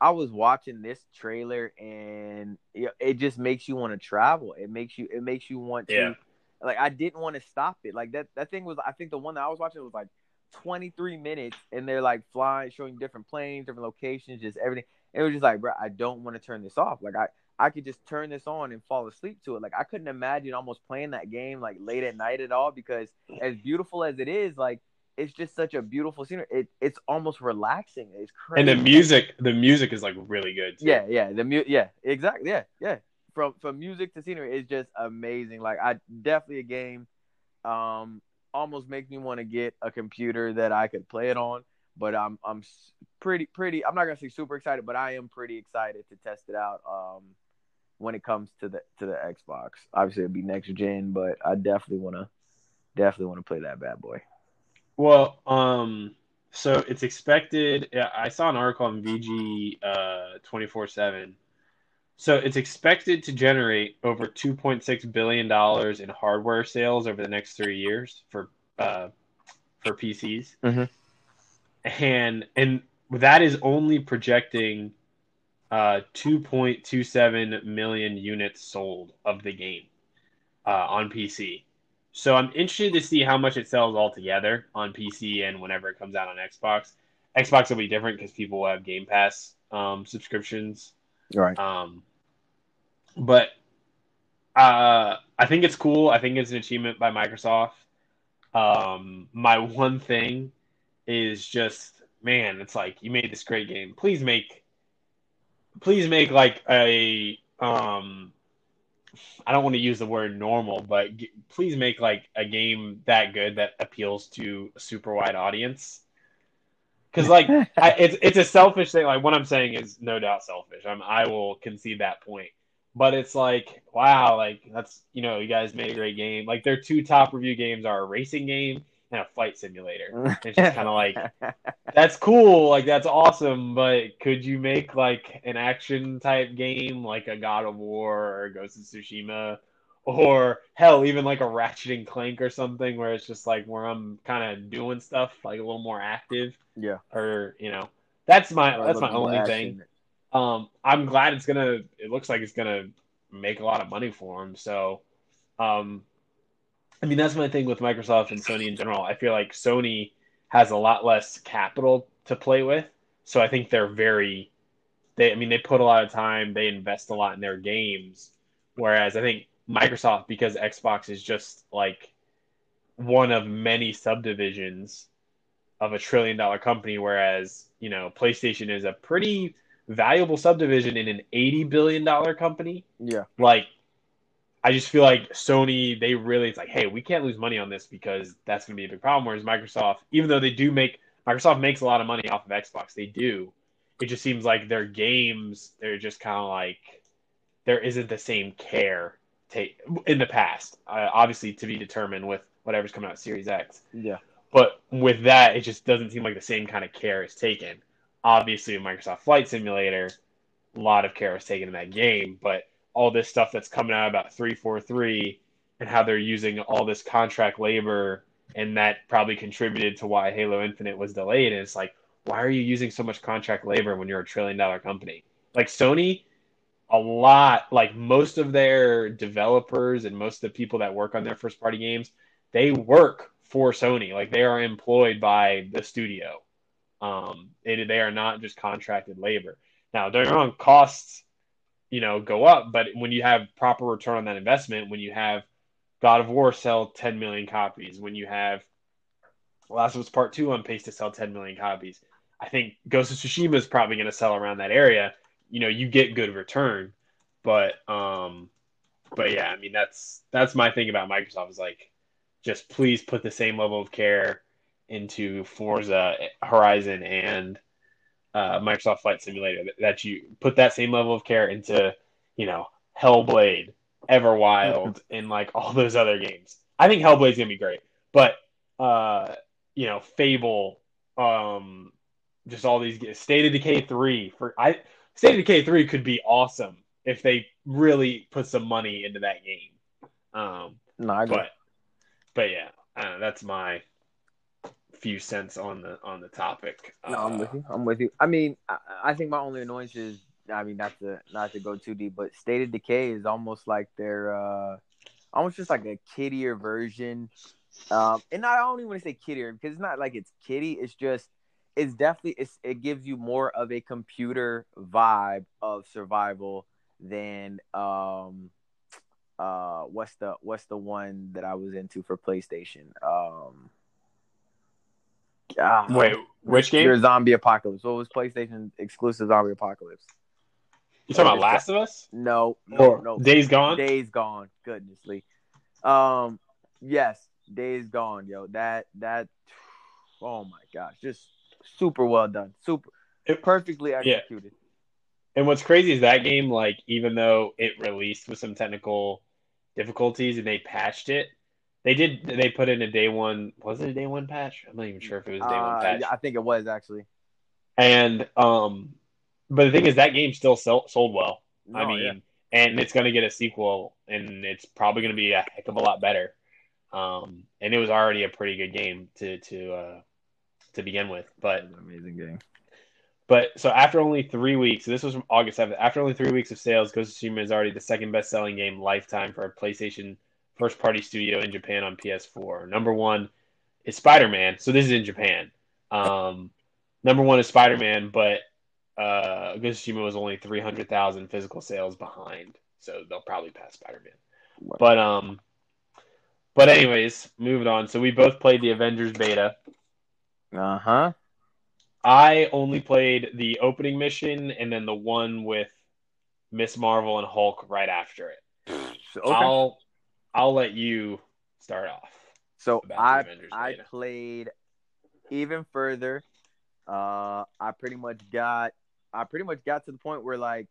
I was watching this trailer and it, it just makes you want to travel. It makes you it makes you want to Yeah. like I didn't want to stop it. Like that that thing was I think the one that I was watching was like 23 minutes and they're like flying showing different planes, different locations, just everything. It was just like, bro, I don't want to turn this off. Like I I could just turn this on and fall asleep to it. Like I couldn't imagine almost playing that game like late at night at all because as beautiful as it is, like it's just such a beautiful scenery. It it's almost relaxing. It's crazy. And the music, the music is like really good. Too. Yeah, yeah, the mu- yeah, exactly, yeah, yeah. From from music to scenery, it's just amazing. Like I definitely a game, um, almost makes me want to get a computer that I could play it on. But I'm I'm pretty pretty. I'm not gonna say super excited, but I am pretty excited to test it out. Um, when it comes to the to the Xbox, obviously it'll be next gen, but I definitely wanna definitely want to play that bad boy. Well, um, so it's expected. I saw an article on VG uh, 24/7. So it's expected to generate over 2.6 billion dollars in hardware sales over the next three years for uh, for PCs, Mhm. and and that is only projecting uh, 2.27 million units sold of the game uh, on PC. So I'm interested to see how much it sells altogether on PC and whenever it comes out on Xbox. Xbox will be different because people will have Game Pass um, subscriptions. Right. Um, but uh, I think it's cool. I think it's an achievement by Microsoft. Um, my one thing is just, man, it's like you made this great game. Please make, please make like a, um, I don't want to use the word normal, but g- please make like a game that good that appeals to a super wide audience. Because like I, it's it's a selfish thing. Like what I'm saying is no doubt selfish. I'm I will concede that point. But it's like wow, like that's you know you guys made a great game. Like their two top review games are a racing game and a flight simulator. It's just kind of like that's cool, like that's awesome. But could you make like an action type game like a God of War or Ghost of Tsushima? Or hell, even like a Ratchet and Clank or something where it's just like where I'm kind of doing stuff like a little more active yeah. or you know that's my Or that's my only more thing um i'm glad it's gonna it looks like it's gonna make a lot of money for him so um i mean that's my thing with microsoft and sony in general i feel like sony has a lot less capital to play with so i think they're very they i mean they put a lot of time they invest a lot in their games whereas i think microsoft because xbox is just like one of many subdivisions of a trillion dollar company, whereas you know PlayStation is a pretty valuable subdivision in an eighty billion dollar company. Yeah. Like, I just feel like Sony, they really it's like, hey, we can't lose money on this because that's going to be a big problem. Whereas Microsoft, even though they do make Microsoft makes a lot of money off of Xbox, they do. It just seems like their games, they're just kind of like there isn't the same care take in the past. Uh, obviously, to be determined with whatever's coming out Series X. Yeah. But with that, it just doesn't seem like the same kind of care is taken. Obviously, Microsoft Flight Simulator, a lot of care was taken in that game, but all this stuff that's coming out about 343 and how they're using all this contract labor, and that probably contributed to why Halo Infinite was delayed. And it's like, why are you using so much contract labor when you're a trillion dollar company? Like Sony, a lot, like most of their developers and most of the people that work on their first party games, they work for Sony. Like they are employed by the studio. Um, they, they are not just contracted labor. Now, don't get wrong, costs, you know, go up, but when you have proper return on that investment, when you have God of War sell 10 million copies, when you have Last of Us Part 2 on pace to sell 10 million copies, I think Ghost of Tsushima is probably going to sell around that area. You know, you get good return, but um, but yeah, I mean that's that's my thing about Microsoft is like, just please put the same level of care into Forza Horizon and uh, Microsoft Flight Simulator that, you put that same level of care into, you know, Hellblade, Everwild, and like all those other games. I think Hellblade's gonna be great, but uh, you know, Fable, um, just all these State of Decay three for I State of Decay three could be awesome if they really put some money into that game. Um, No, but but yeah, uh, that's my few cents on the on the topic. No, I'm with Uh, you. I'm with you. I mean, I, I think my only annoyance is, I mean, not to not to go too deep, but State of Decay is almost like their, uh almost just like a kiddier version. Um, and I don't even want to say kiddier because it's not like it's kiddie. It's just, it's definitely, it's it gives you more of a computer vibe of survival than, um, uh, what's the what's the one that I was into for PlayStation? Um, ah, Wait, which game? your zombie apocalypse. What was PlayStation exclusive zombie apocalypse? You talking about Last of Us No, no, or no. Days Gone? Days Gone. Goodnessly. Um, yes, Days Gone, yo. That that. Oh my gosh, just super well done. Super, It- perfectly yeah. executed. And what's crazy is that game, like, even though it released with some technical difficulties and they patched it, they did. They put in a day one. Was it a day one patch? I'm not even sure if it was a day one Uh, patch. yeah, I think it was actually. And um, but the thing is, that game still sell, sold well. I mean, yeah. and it's going to get a sequel, and it's probably going to be a heck of a lot better. Um, and it was already a pretty good game to to uh, to begin with. But amazing game. but so after only three weeks, so this was from August seventh. After only three weeks of sales, Ghost of Tsushima is already the second best selling game lifetime for a PlayStation first party studio in Japan on PS4. Number one is Spider Man. So this is in Japan. Um, number one is Spider Man, but uh, Tsushima was only three hundred thousand physical sales behind, so they'll probably pass Spider Man. But um, but anyways, moving on. So we both played the Avengers beta. Uh huh. I only played the opening mission and then the one with Miss Marvel and Hulk right after it. Okay. I'll I'll let you start off. So I I played even further. Uh, I pretty much got I pretty much got to the point where like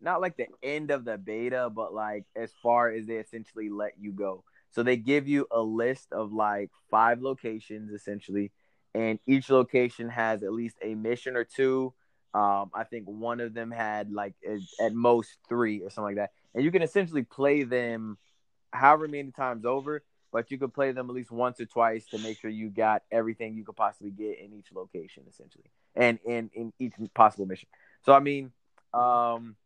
not like the end of the beta, but like as far as they essentially let you go. So they give you a list of like five locations essentially, and each location has at least a mission or two. Um, I think one of them had like at most three or something like that, and you can essentially play them however many times over, but you could play them at least once or twice to make sure you got everything you could possibly get in each location essentially, and in in each possible mission. So I mean, um,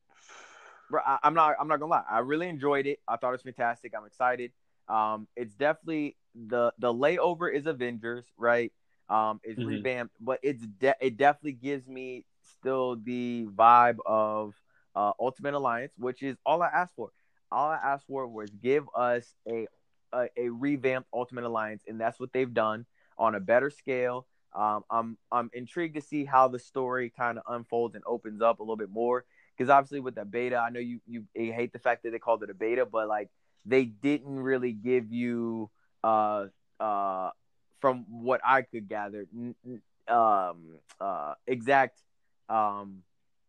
I, I'm not I'm not gonna lie, I really enjoyed it. I thought it was fantastic. I'm excited. Um, it's definitely the the layover is Avengers, right? Um, it's mm-hmm. revamped, but it's de- it definitely gives me still the vibe of uh, Ultimate Alliance, which is all I asked for. All I asked for was give us a, a, a revamped Ultimate Alliance, and that's what they've done on a better scale. Um, I'm I'm intrigued to see how the story kind of unfolds and opens up a little bit more. Because obviously with the beta, I know you you hate the fact that they called it a beta, but like they didn't really give you uh uh from what I could gather um uh exact um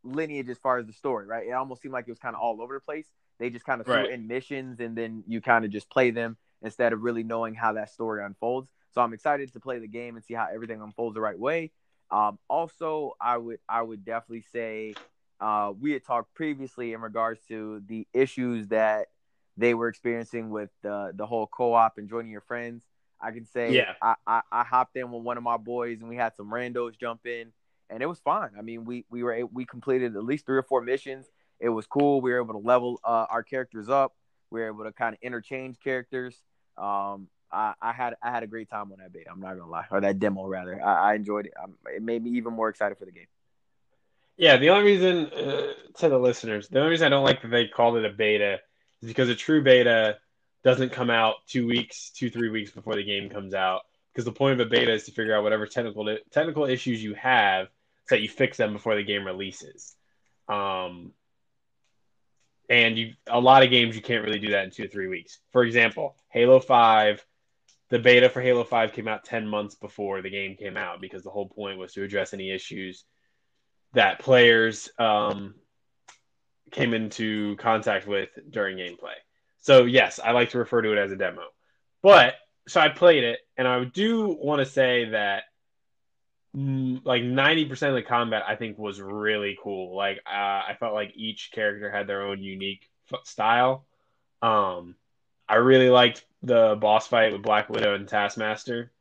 lineage as far as the story, right? It almost seemed like it was kind of all over the place. They just kind of threw in missions and then you kind of just play them instead of really knowing how that story unfolds. So I'm excited to play the game and see how everything unfolds the right way. Um, also, I would I would definitely say uh, we had talked previously in regards to the issues that they were experiencing with the the whole co-op and joining your friends. I can say yeah. I, I, I hopped in with one of my boys and we had some randos jump in and it was fine. I mean, we we were we completed at least three or four missions. It was cool. We were able to level uh, our characters up. We were able to kind of interchange characters. Um, I, I, had I had a great time on that beta. I'm not gonna lie, or that demo rather. I, I enjoyed it. Um, it made me even more excited for the game. Yeah, the only reason uh, to the listeners, the only reason I don't like that they called it a beta is because a true beta doesn't come out two weeks, two three weeks before the game comes out. Because the point of a beta is to figure out whatever technical technical issues you have, so that you fix them before the game releases. Um, and you a lot of games you can't really do that in two to three weeks. For example, Halo Five, the beta for Halo Five came out ten months before the game came out because the whole point was to address any issues that players um, came into contact with during gameplay. So yes, I like to refer to it as a demo. But so I played it, and I do want to say that like 90% of the combat I think was really cool. Like uh, I felt like each character had their own unique style. Um, I really liked the boss fight with Black Widow and Taskmaster.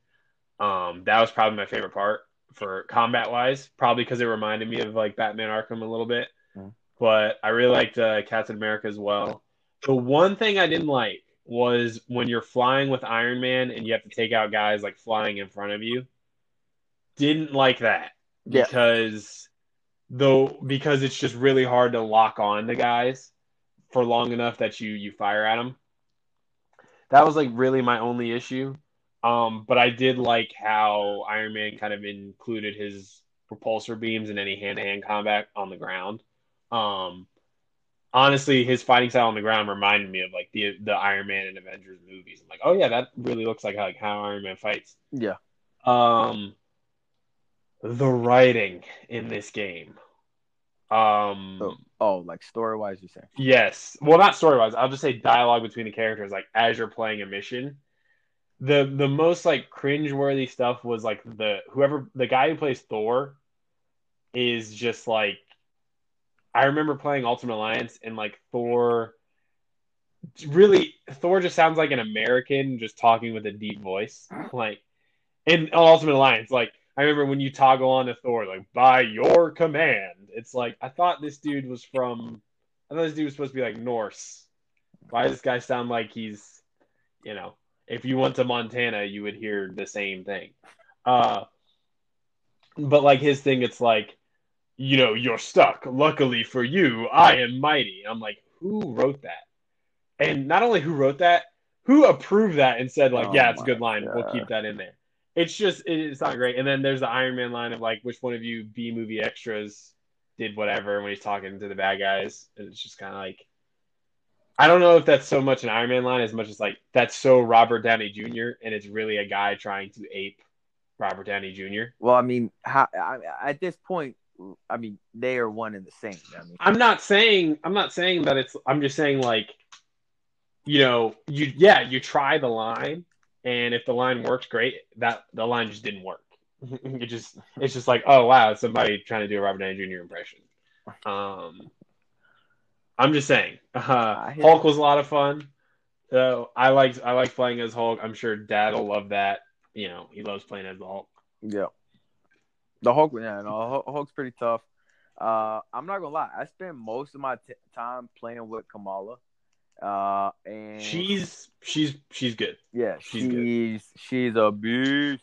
Um, that was probably my favorite part for combat wise, probably because it reminded me of like Batman Arkham a little bit. Mm. But I really liked uh, Captain America as well. The one thing I didn't like was when you're flying with Iron Man and you have to take out guys like flying in front of you. Didn't like that yeah. because though because it's just really hard to lock on to guys for long enough that you you fire at them. That was like really my only issue. Um, but I did like how Iron Man kind of included his repulsor beams in any hand to hand combat on the ground. Um, honestly, his fighting style on the ground reminded me of like the the Iron Man and Avengers movies. I'm like, oh yeah, that really looks like how, like how Iron Man fights. Yeah. Um, the writing in this game. Um. Oh, oh like story wise, you say? Yes. Well, not story wise. I'll just say dialogue between the characters, like as you're playing a mission. The the most like cringe-worthy stuff was like the whoever the guy who plays Thor is just like I remember playing Ultimate Alliance and like Thor really Thor just sounds like an American just talking with a deep voice. Like in Ultimate Alliance, like I remember when you toggle on to Thor, like by your command. It's like I thought this dude was from I thought this dude was supposed to be like Norse. Why does this guy sound like he's you know, if you went to Montana you would hear the same thing. Uh but like his thing it's like you know, you're stuck. Luckily for you, I am mighty. I'm like, who wrote that? And not only who wrote that, who approved that and said like, Oh yeah, it's a good line. We'll keep that in there. It's just it's not great. And then there's the Iron Man line of like, which one of you B movie extras did whatever when he's talking to the bad guys, and it's just kind of like. I don't know if that's so much an Iron Man line as much as like that's so Robert Downey Jr. and it's really a guy trying to ape Robert Downey Jr. Well, I mean, how, I, at this point, I mean, they are one and the same. I mean, I'm not saying I'm not saying that it's I'm just saying like you know, you yeah, you try the line and if the line works great, that the line just didn't work. it just it's just like, oh wow, it's somebody trying to do a Robert Downey Jr. impression. Um I'm just saying. Uh, Hulk was a lot of fun. So I like I like playing as Hulk. I'm sure Dad will love that. You know, he loves playing as the Hulk. yeah. The Hulk, yeah, no, Hulk- Hulk's pretty tough. Uh, I'm not gonna lie. I spend most of my t- time playing with Kamala. Uh, and She's she's she's good. yeah, she's she's good. she's, a beast.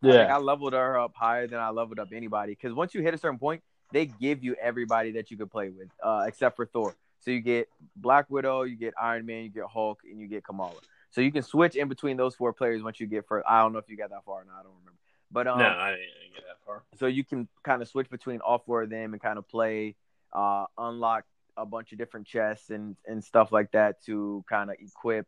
Like, I leveled her up higher than I leveled up anybody. Because once you hit a certain point, they give you everybody that you could play with, uh, except for Thor. So you get Black Widow, you get Iron Man, you get Hulk, and you get Kamala. So you can switch in between those four players once you get first. I don't know if you got that far or not. I don't remember. But um, no, I didn't get that far. so you can kind of switch between all four of them and kind of play, uh, unlock a bunch of different chests and and stuff like that to kind of equip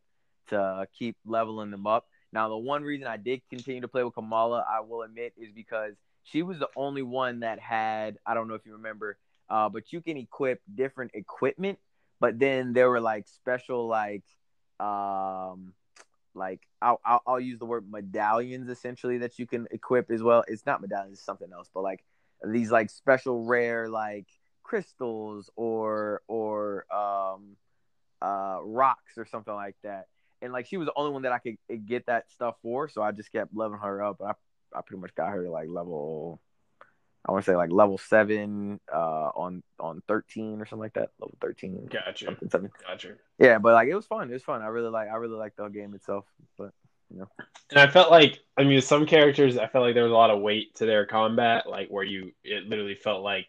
to keep leveling them up. Now, the one reason I did continue to play with Kamala, I will admit, is because she was the only one that had. I don't know if you remember, uh, but you can equip different equipment. But then there were like special like, um, like I'll, I'll I'll use the word medallions essentially that you can equip as well. It's not medallions, it's something else, but like these like special rare like crystals or or um uh rocks or something like that. And like she was the only one that I could uh, get that stuff for, so I just kept leveling her up. I I pretty much got her to like level I want to say like level seven uh on on thirteen or something like that. Level thirteen. Gotcha. Something, something. Gotcha. Yeah, but like it was fun. It was fun. I really like I really like the game itself. But And I felt like, I mean, some characters, I felt like there was a lot of weight to their combat, like where you, it literally felt like,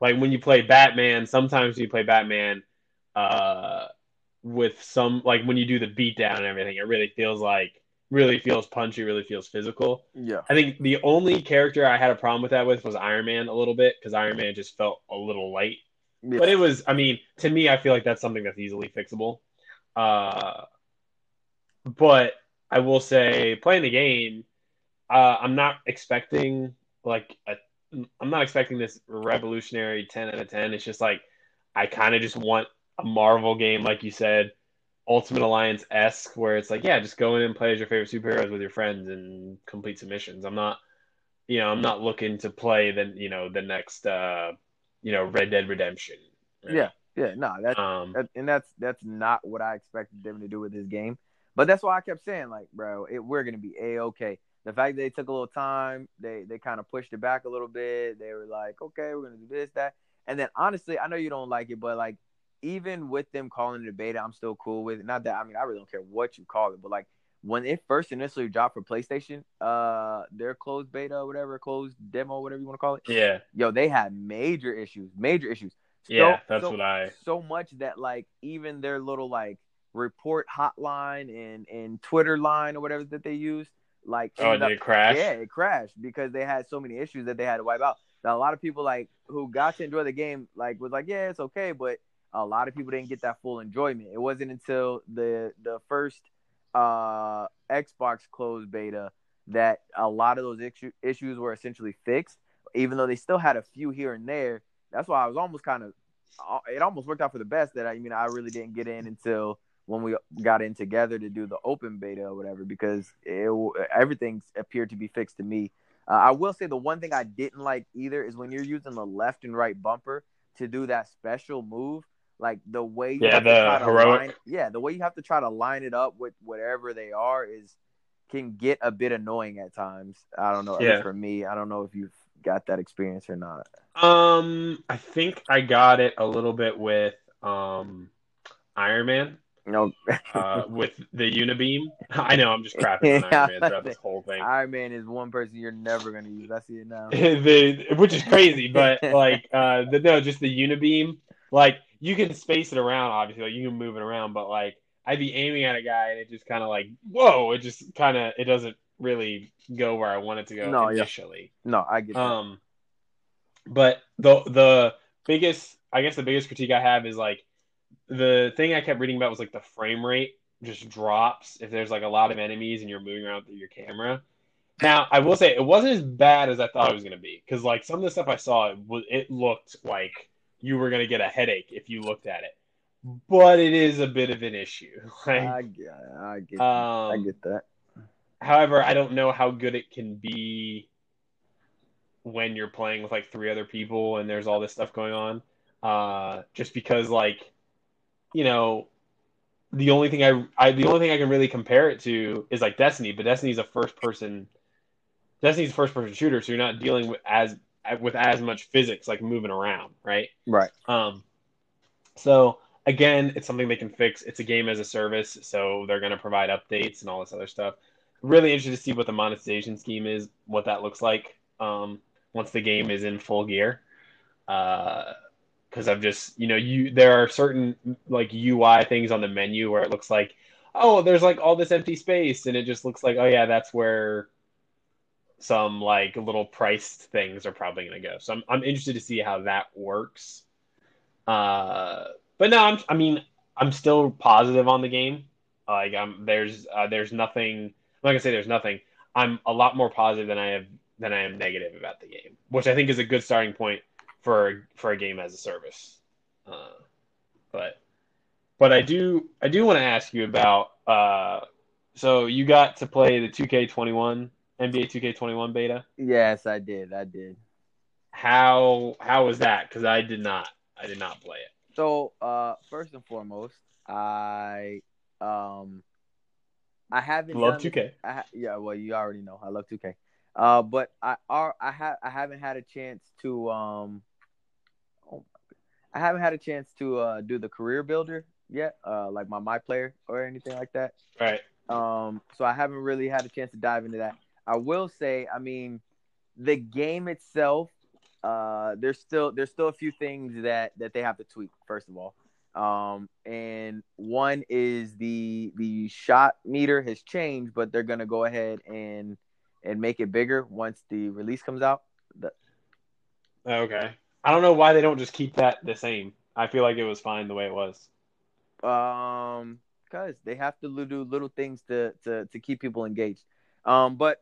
like when you play Batman, sometimes you play Batman, uh, with some, like when you do the beatdown and everything, it really feels like, really feels punchy, really feels physical. yeah, I think the only character I had a problem with that with was Iron Man a little bit, because Iron Man just felt a little light. yeah. But it was, I mean, to me, I feel like that's something that's easily fixable. Uh, but I will say, playing the game, uh, I'm not expecting like a, I'm not expecting this revolutionary 10 out of 10. It's just like I kind of just want a Marvel game, like you said, Ultimate Alliance esque, where it's like, yeah, just go in and play as your favorite superheroes with your friends and complete some missions. I'm not, you know, I'm not looking to play the, you know, the next, uh, you know, Red Dead Redemption. right? yeah, yeah. No, that, Um, that and that's that's not what I expected them to do with this game. But that's why I kept saying, like, bro, it, we're gonna be a okay. The fact that they took a little time, they they kind of pushed it back a little bit. They were like, okay, we're gonna do this, that, and then honestly, I know you don't like it, but like, even with them calling it a beta, I'm still cool with it. Not that I mean, I really don't care what you call it, but like when it first initially dropped for PlayStation, uh, their closed beta, or whatever, closed demo, whatever you want to call it, yeah, yo, they had major issues, major issues. So- yeah, that's so- what I. so much that like even their little like report hotline and and Twitter line or whatever that they used, like Oh, did it crash? yeah, it crashed because they had so many issues that they had to wipe out. Now a lot of people like who got to enjoy the game like was like, yeah, it's okay, but a lot of people didn't get that full enjoyment. It wasn't until the the first uh Xbox closed beta that a lot of those issue, issues were essentially fixed, even though they still had a few here and there. That's why I was almost kind of it almost worked out for the best that I, I mean I really didn't get in until when we got in together to do the open beta or whatever because it, everything appeared to be fixed to me. Uh, I will say the one thing I didn't like either is when you're using the left and right bumper to do that special move, like the way you Yeah, have to the try to heroic. line, yeah, the way you have to try to line it up with whatever they are is can get a bit annoying at times. I don't know. Yeah. For me, I don't know if you've got that experience or not. Um, I think I got it a little bit with um Iron Man. No, uh, with the Unibeam. I know I'm just crapping on Iron Man throughout this whole thing. Iron Man is one person you're never gonna use. I see it now. the, which is crazy, but like uh, the, no, just the Unibeam. Like you can space it around, obviously, like you can move it around, but like I'd be aiming at a guy and it just kind of like whoa, it just kind of it doesn't really go where I want it to go No, yeah. initially. No, I get that. Um, but the the biggest, I guess, the biggest critique I have is like the thing I kept reading about was like the frame rate just drops if there's like a lot of enemies and you're moving around through your camera. Now, I will say it wasn't as bad as I thought it was going to be because like some of the stuff I saw, it, it looked like you were going to get a headache if you looked at it. But it is a bit of an issue. Like, I get, I get, um, I get that. However, I don't know how good it can be when you're playing with like three other people and there's all this stuff going on. Uh, just because like, you know, the only thing I, I the only thing I can really compare it to is like Destiny, but Destiny's a first person Destiny's a first person shooter, so you're not dealing with as with as much physics like moving around, right? Right. Um, so again, it's something they can fix. It's a game as a service, so they're going to provide updates and all this other stuff. Really interested to see what the monetization scheme is, what that looks like um, once the game is in full gear. Because I've just, you know, you there are certain like UI things on the menu where it looks like, oh, there's like all this empty space, and it just looks like, oh yeah, that's where some like little priced things are probably going to go. So I'm I'm interested to see how that works. Uh, but no, I'm, I mean, I'm still positive on the game. Like, I'm there's uh, there's nothing. I'm not gonna say there's nothing. I'm a lot more positive than I have than I am negative about the game, which I think is a good starting point for for a game as a service. Uh, but but I do I do want to ask you about. Uh, so you got to play the 2K21 NBA 2K21 beta. Yes, I did. I did. How how was that? Because I did not I did not play it. So, uh, first and foremost, I um, I haven't Love 2K. ha- yeah, well, you already know I love 2K. Uh, but I are I have I haven't had a chance to um, I haven't had a chance to uh do the career builder yet, uh, like my my player or anything like that. Right. Um, so I haven't really had a chance to dive into that. I will say, I mean, the game itself, uh, there's still there's still a few things that that they have to tweak. First of all, um, and one is the the shot meter has changed, but they're gonna go ahead and and make it bigger once the release comes out. The, Okay. I don't know why they don't just keep that the same. I feel like it was fine the way it was. um, because they have to do little things to to to keep people engaged. Um, but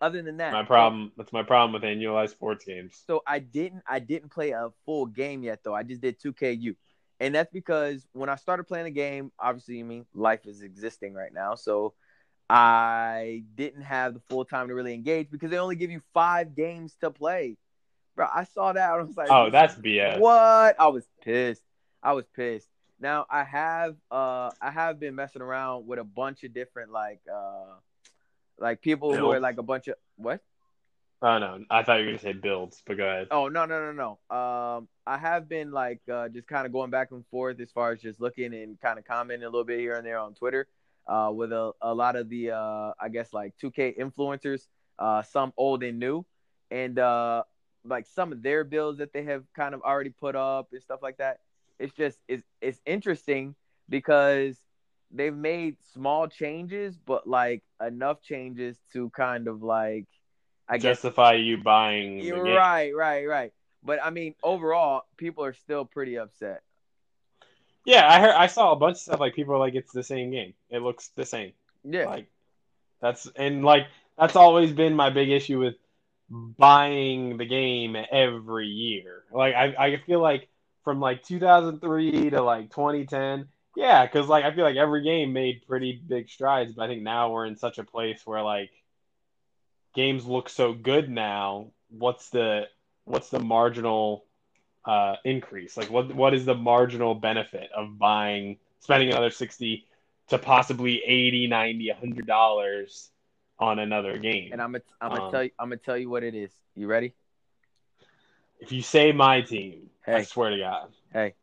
other than that, My problem. That's my problem with annualized sports games. So I didn't I didn't play a full game yet though. I just did 2KU. And that's because when I started playing the game, obviously I mean life is existing right now. So I didn't have the full time to really engage because they only give you 5 games to play. Bro, I saw that and I was like, Oh, that's BS. what? I was pissed. I was pissed. Now I have uh I have been messing around with a bunch of different like uh like people who are like a bunch of what? Oh no, I thought you were gonna say builds, but go ahead. Oh no no no no. Um, I have been like uh, just kind of going back and forth as far as just looking and kind of commenting a little bit here and there on Twitter, uh, with a, a lot of the uh, I guess like 2K influencers, uh, some old and new, and uh, like some of their builds that they have kind of already put up and stuff like that. It's just it's it's interesting because they've made small changes, but like enough changes to kind of like I guess Justify you buying. the you're right, right, right. But I mean, overall, people are still pretty upset. Yeah, I heard. I saw a bunch of stuff like people are like, it's the same game. It looks the same. Yeah, Like that's and like that's always been my big issue with buying the game every year. Like I, I feel like from like 2003 to like 2010, yeah, because like I feel like every game made pretty big strides. But I think now we're in such a place where like games look so good now. What's the what's the marginal uh, increase? Like what what is the marginal benefit of buying spending another 60 to possibly 80, 90, 100 dollars on another game? and I'm gonna I'm gonna Um, tell you I'm gonna tell you what it is. You ready? if you say my team, I swear to God. Hey,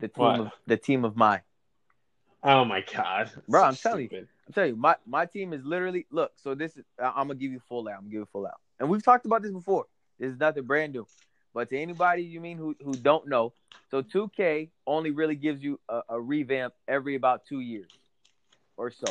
The team What? of the team of my. Oh my god, Bro, I'm telling you. I'm telling you, my, my team is literally look. So this is I- I'm gonna give you full out. I'm gonna give you full out. And we've talked about this before. This is nothing brand new. But to anybody you mean who who don't know, so 2K only really gives you a, a revamp every about two years or so.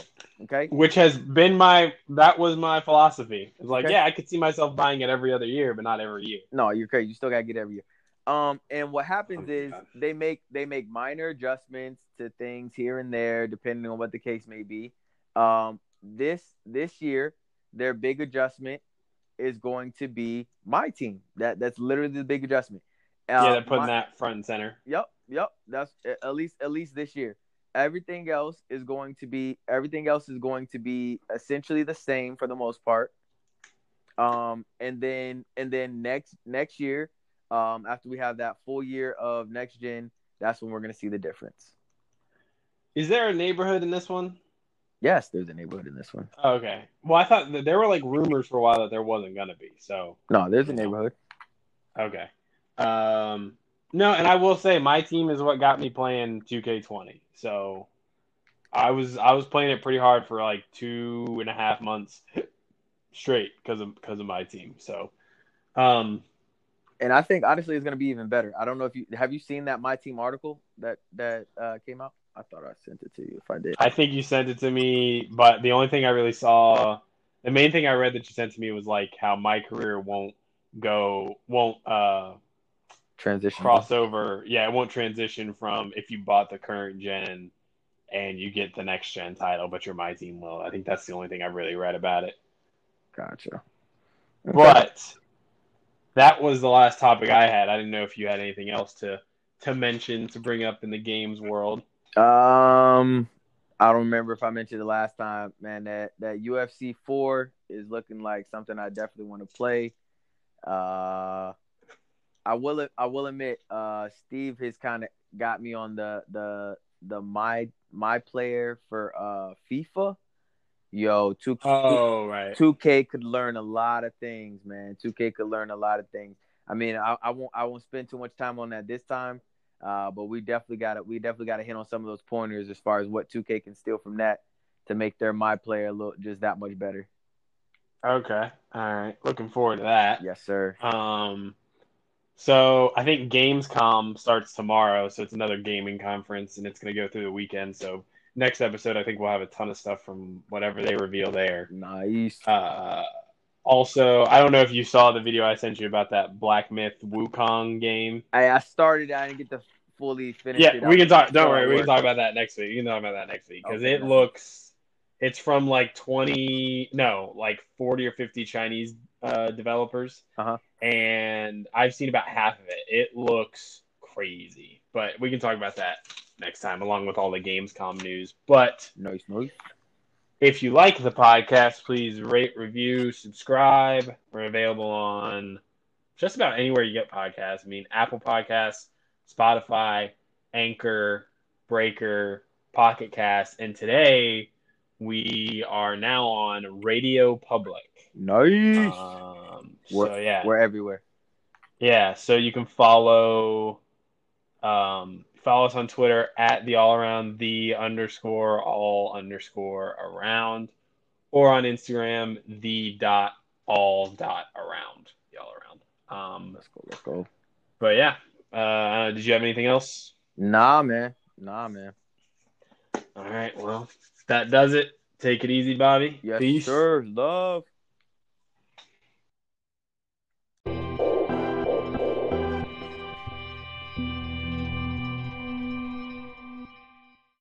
Okay. Which has been my that was my philosophy. It's like, Okay. yeah, I could see myself buying it every other year, but not every year. No, you're crazy. You still gotta get every year. Um, and what happens Oh is God. they make they make minor adjustments to things here and there, depending on what the case may be. Um, this this year, their big adjustment is going to be my team. That that's literally the big adjustment. Uh, yeah, they're putting my- that front and center. Yep, yep. That's at least at least this year. Everything else is going to be everything else is going to be essentially the same for the most part. Um, and then and then next next year, um, after we have that full year of next gen, that's when we're gonna see the difference. Is there a neighborhood in this one? Yes, there's a neighborhood in this one. Oh, okay. Well, I thought that there were like rumors for a while that there wasn't gonna be. So No, there's a neighborhood. okay. Um, no, and I will say my team is what got me playing 2K20. So I was I was playing it pretty hard for like two and a half months straight because of because of my team. So, um, And I think honestly it's gonna be even better. I don't know if you have you seen that my team article that that uh, came out. I thought I sent it to you. If I did, I think you sent it to me, but the only thing I really saw, the main thing I read that you sent to me was like how my career won't go, won't uh transition. crossover. Yeah, it won't transition from if you bought the current gen and you get the next gen title, but your my team will. I think that's the only thing I really read about it. Gotcha. But that was the last topic I had. I didn't know if you had anything else to to mention to bring up in the games world. Um, I don't remember if I mentioned it last time, man. That that UFC four is looking like something I definitely want to play. Uh, I will I will admit, uh, Steve has kind of got me on the the the my my player for uh FIFA. Yo, two Oh right. two K could learn a lot of things, man. Two K could learn a lot of things. I mean, I, I won't I won't spend too much time on that this time. Uh, but we definitely got to we definitely got to hit on some of those pointers as far as what 2K can steal from that to make their my player look just that much better. Okay. All right. Looking forward to that. Yes, sir. Um, so I think Gamescom starts tomorrow, so it's another gaming conference, and it's going to go through the weekend. So next episode, I think we'll have a ton of stuff from whatever they reveal there. Nice. Uh, also, I don't know if you saw the video I sent you about that Black Myth Wukong game. I I started. I didn't get to fully finish. Yeah, we can talk. Don't worry, we can talk about that next week. You can talk about that next week because Okay, it nice. looks. It's from like twenty, no, like forty or fifty Chinese uh, developers, Uh-huh. and I've seen about half of it. It looks crazy, but we can talk about that next time, along with all the Gamescom news. But Nice, nice. if you like the podcast, please rate, review, subscribe. We're available on just about anywhere you get podcasts. I mean, Apple Podcasts, Spotify, Anchor, Breaker, Pocket Cast, and today we are now on Radio Public. Nice. Um, We're- so yeah, We're everywhere. yeah. So you can follow, um, follow us on Twitter at the all around the underscore all underscore around, or on Instagram the dot all dot around the all around. Um, Let's go. Let's go. but yeah, uh, did you have anything else? Nah, man. Nah, man. All right, well that does it. Take it easy, Bobby. Yes, Peace. sir. Love.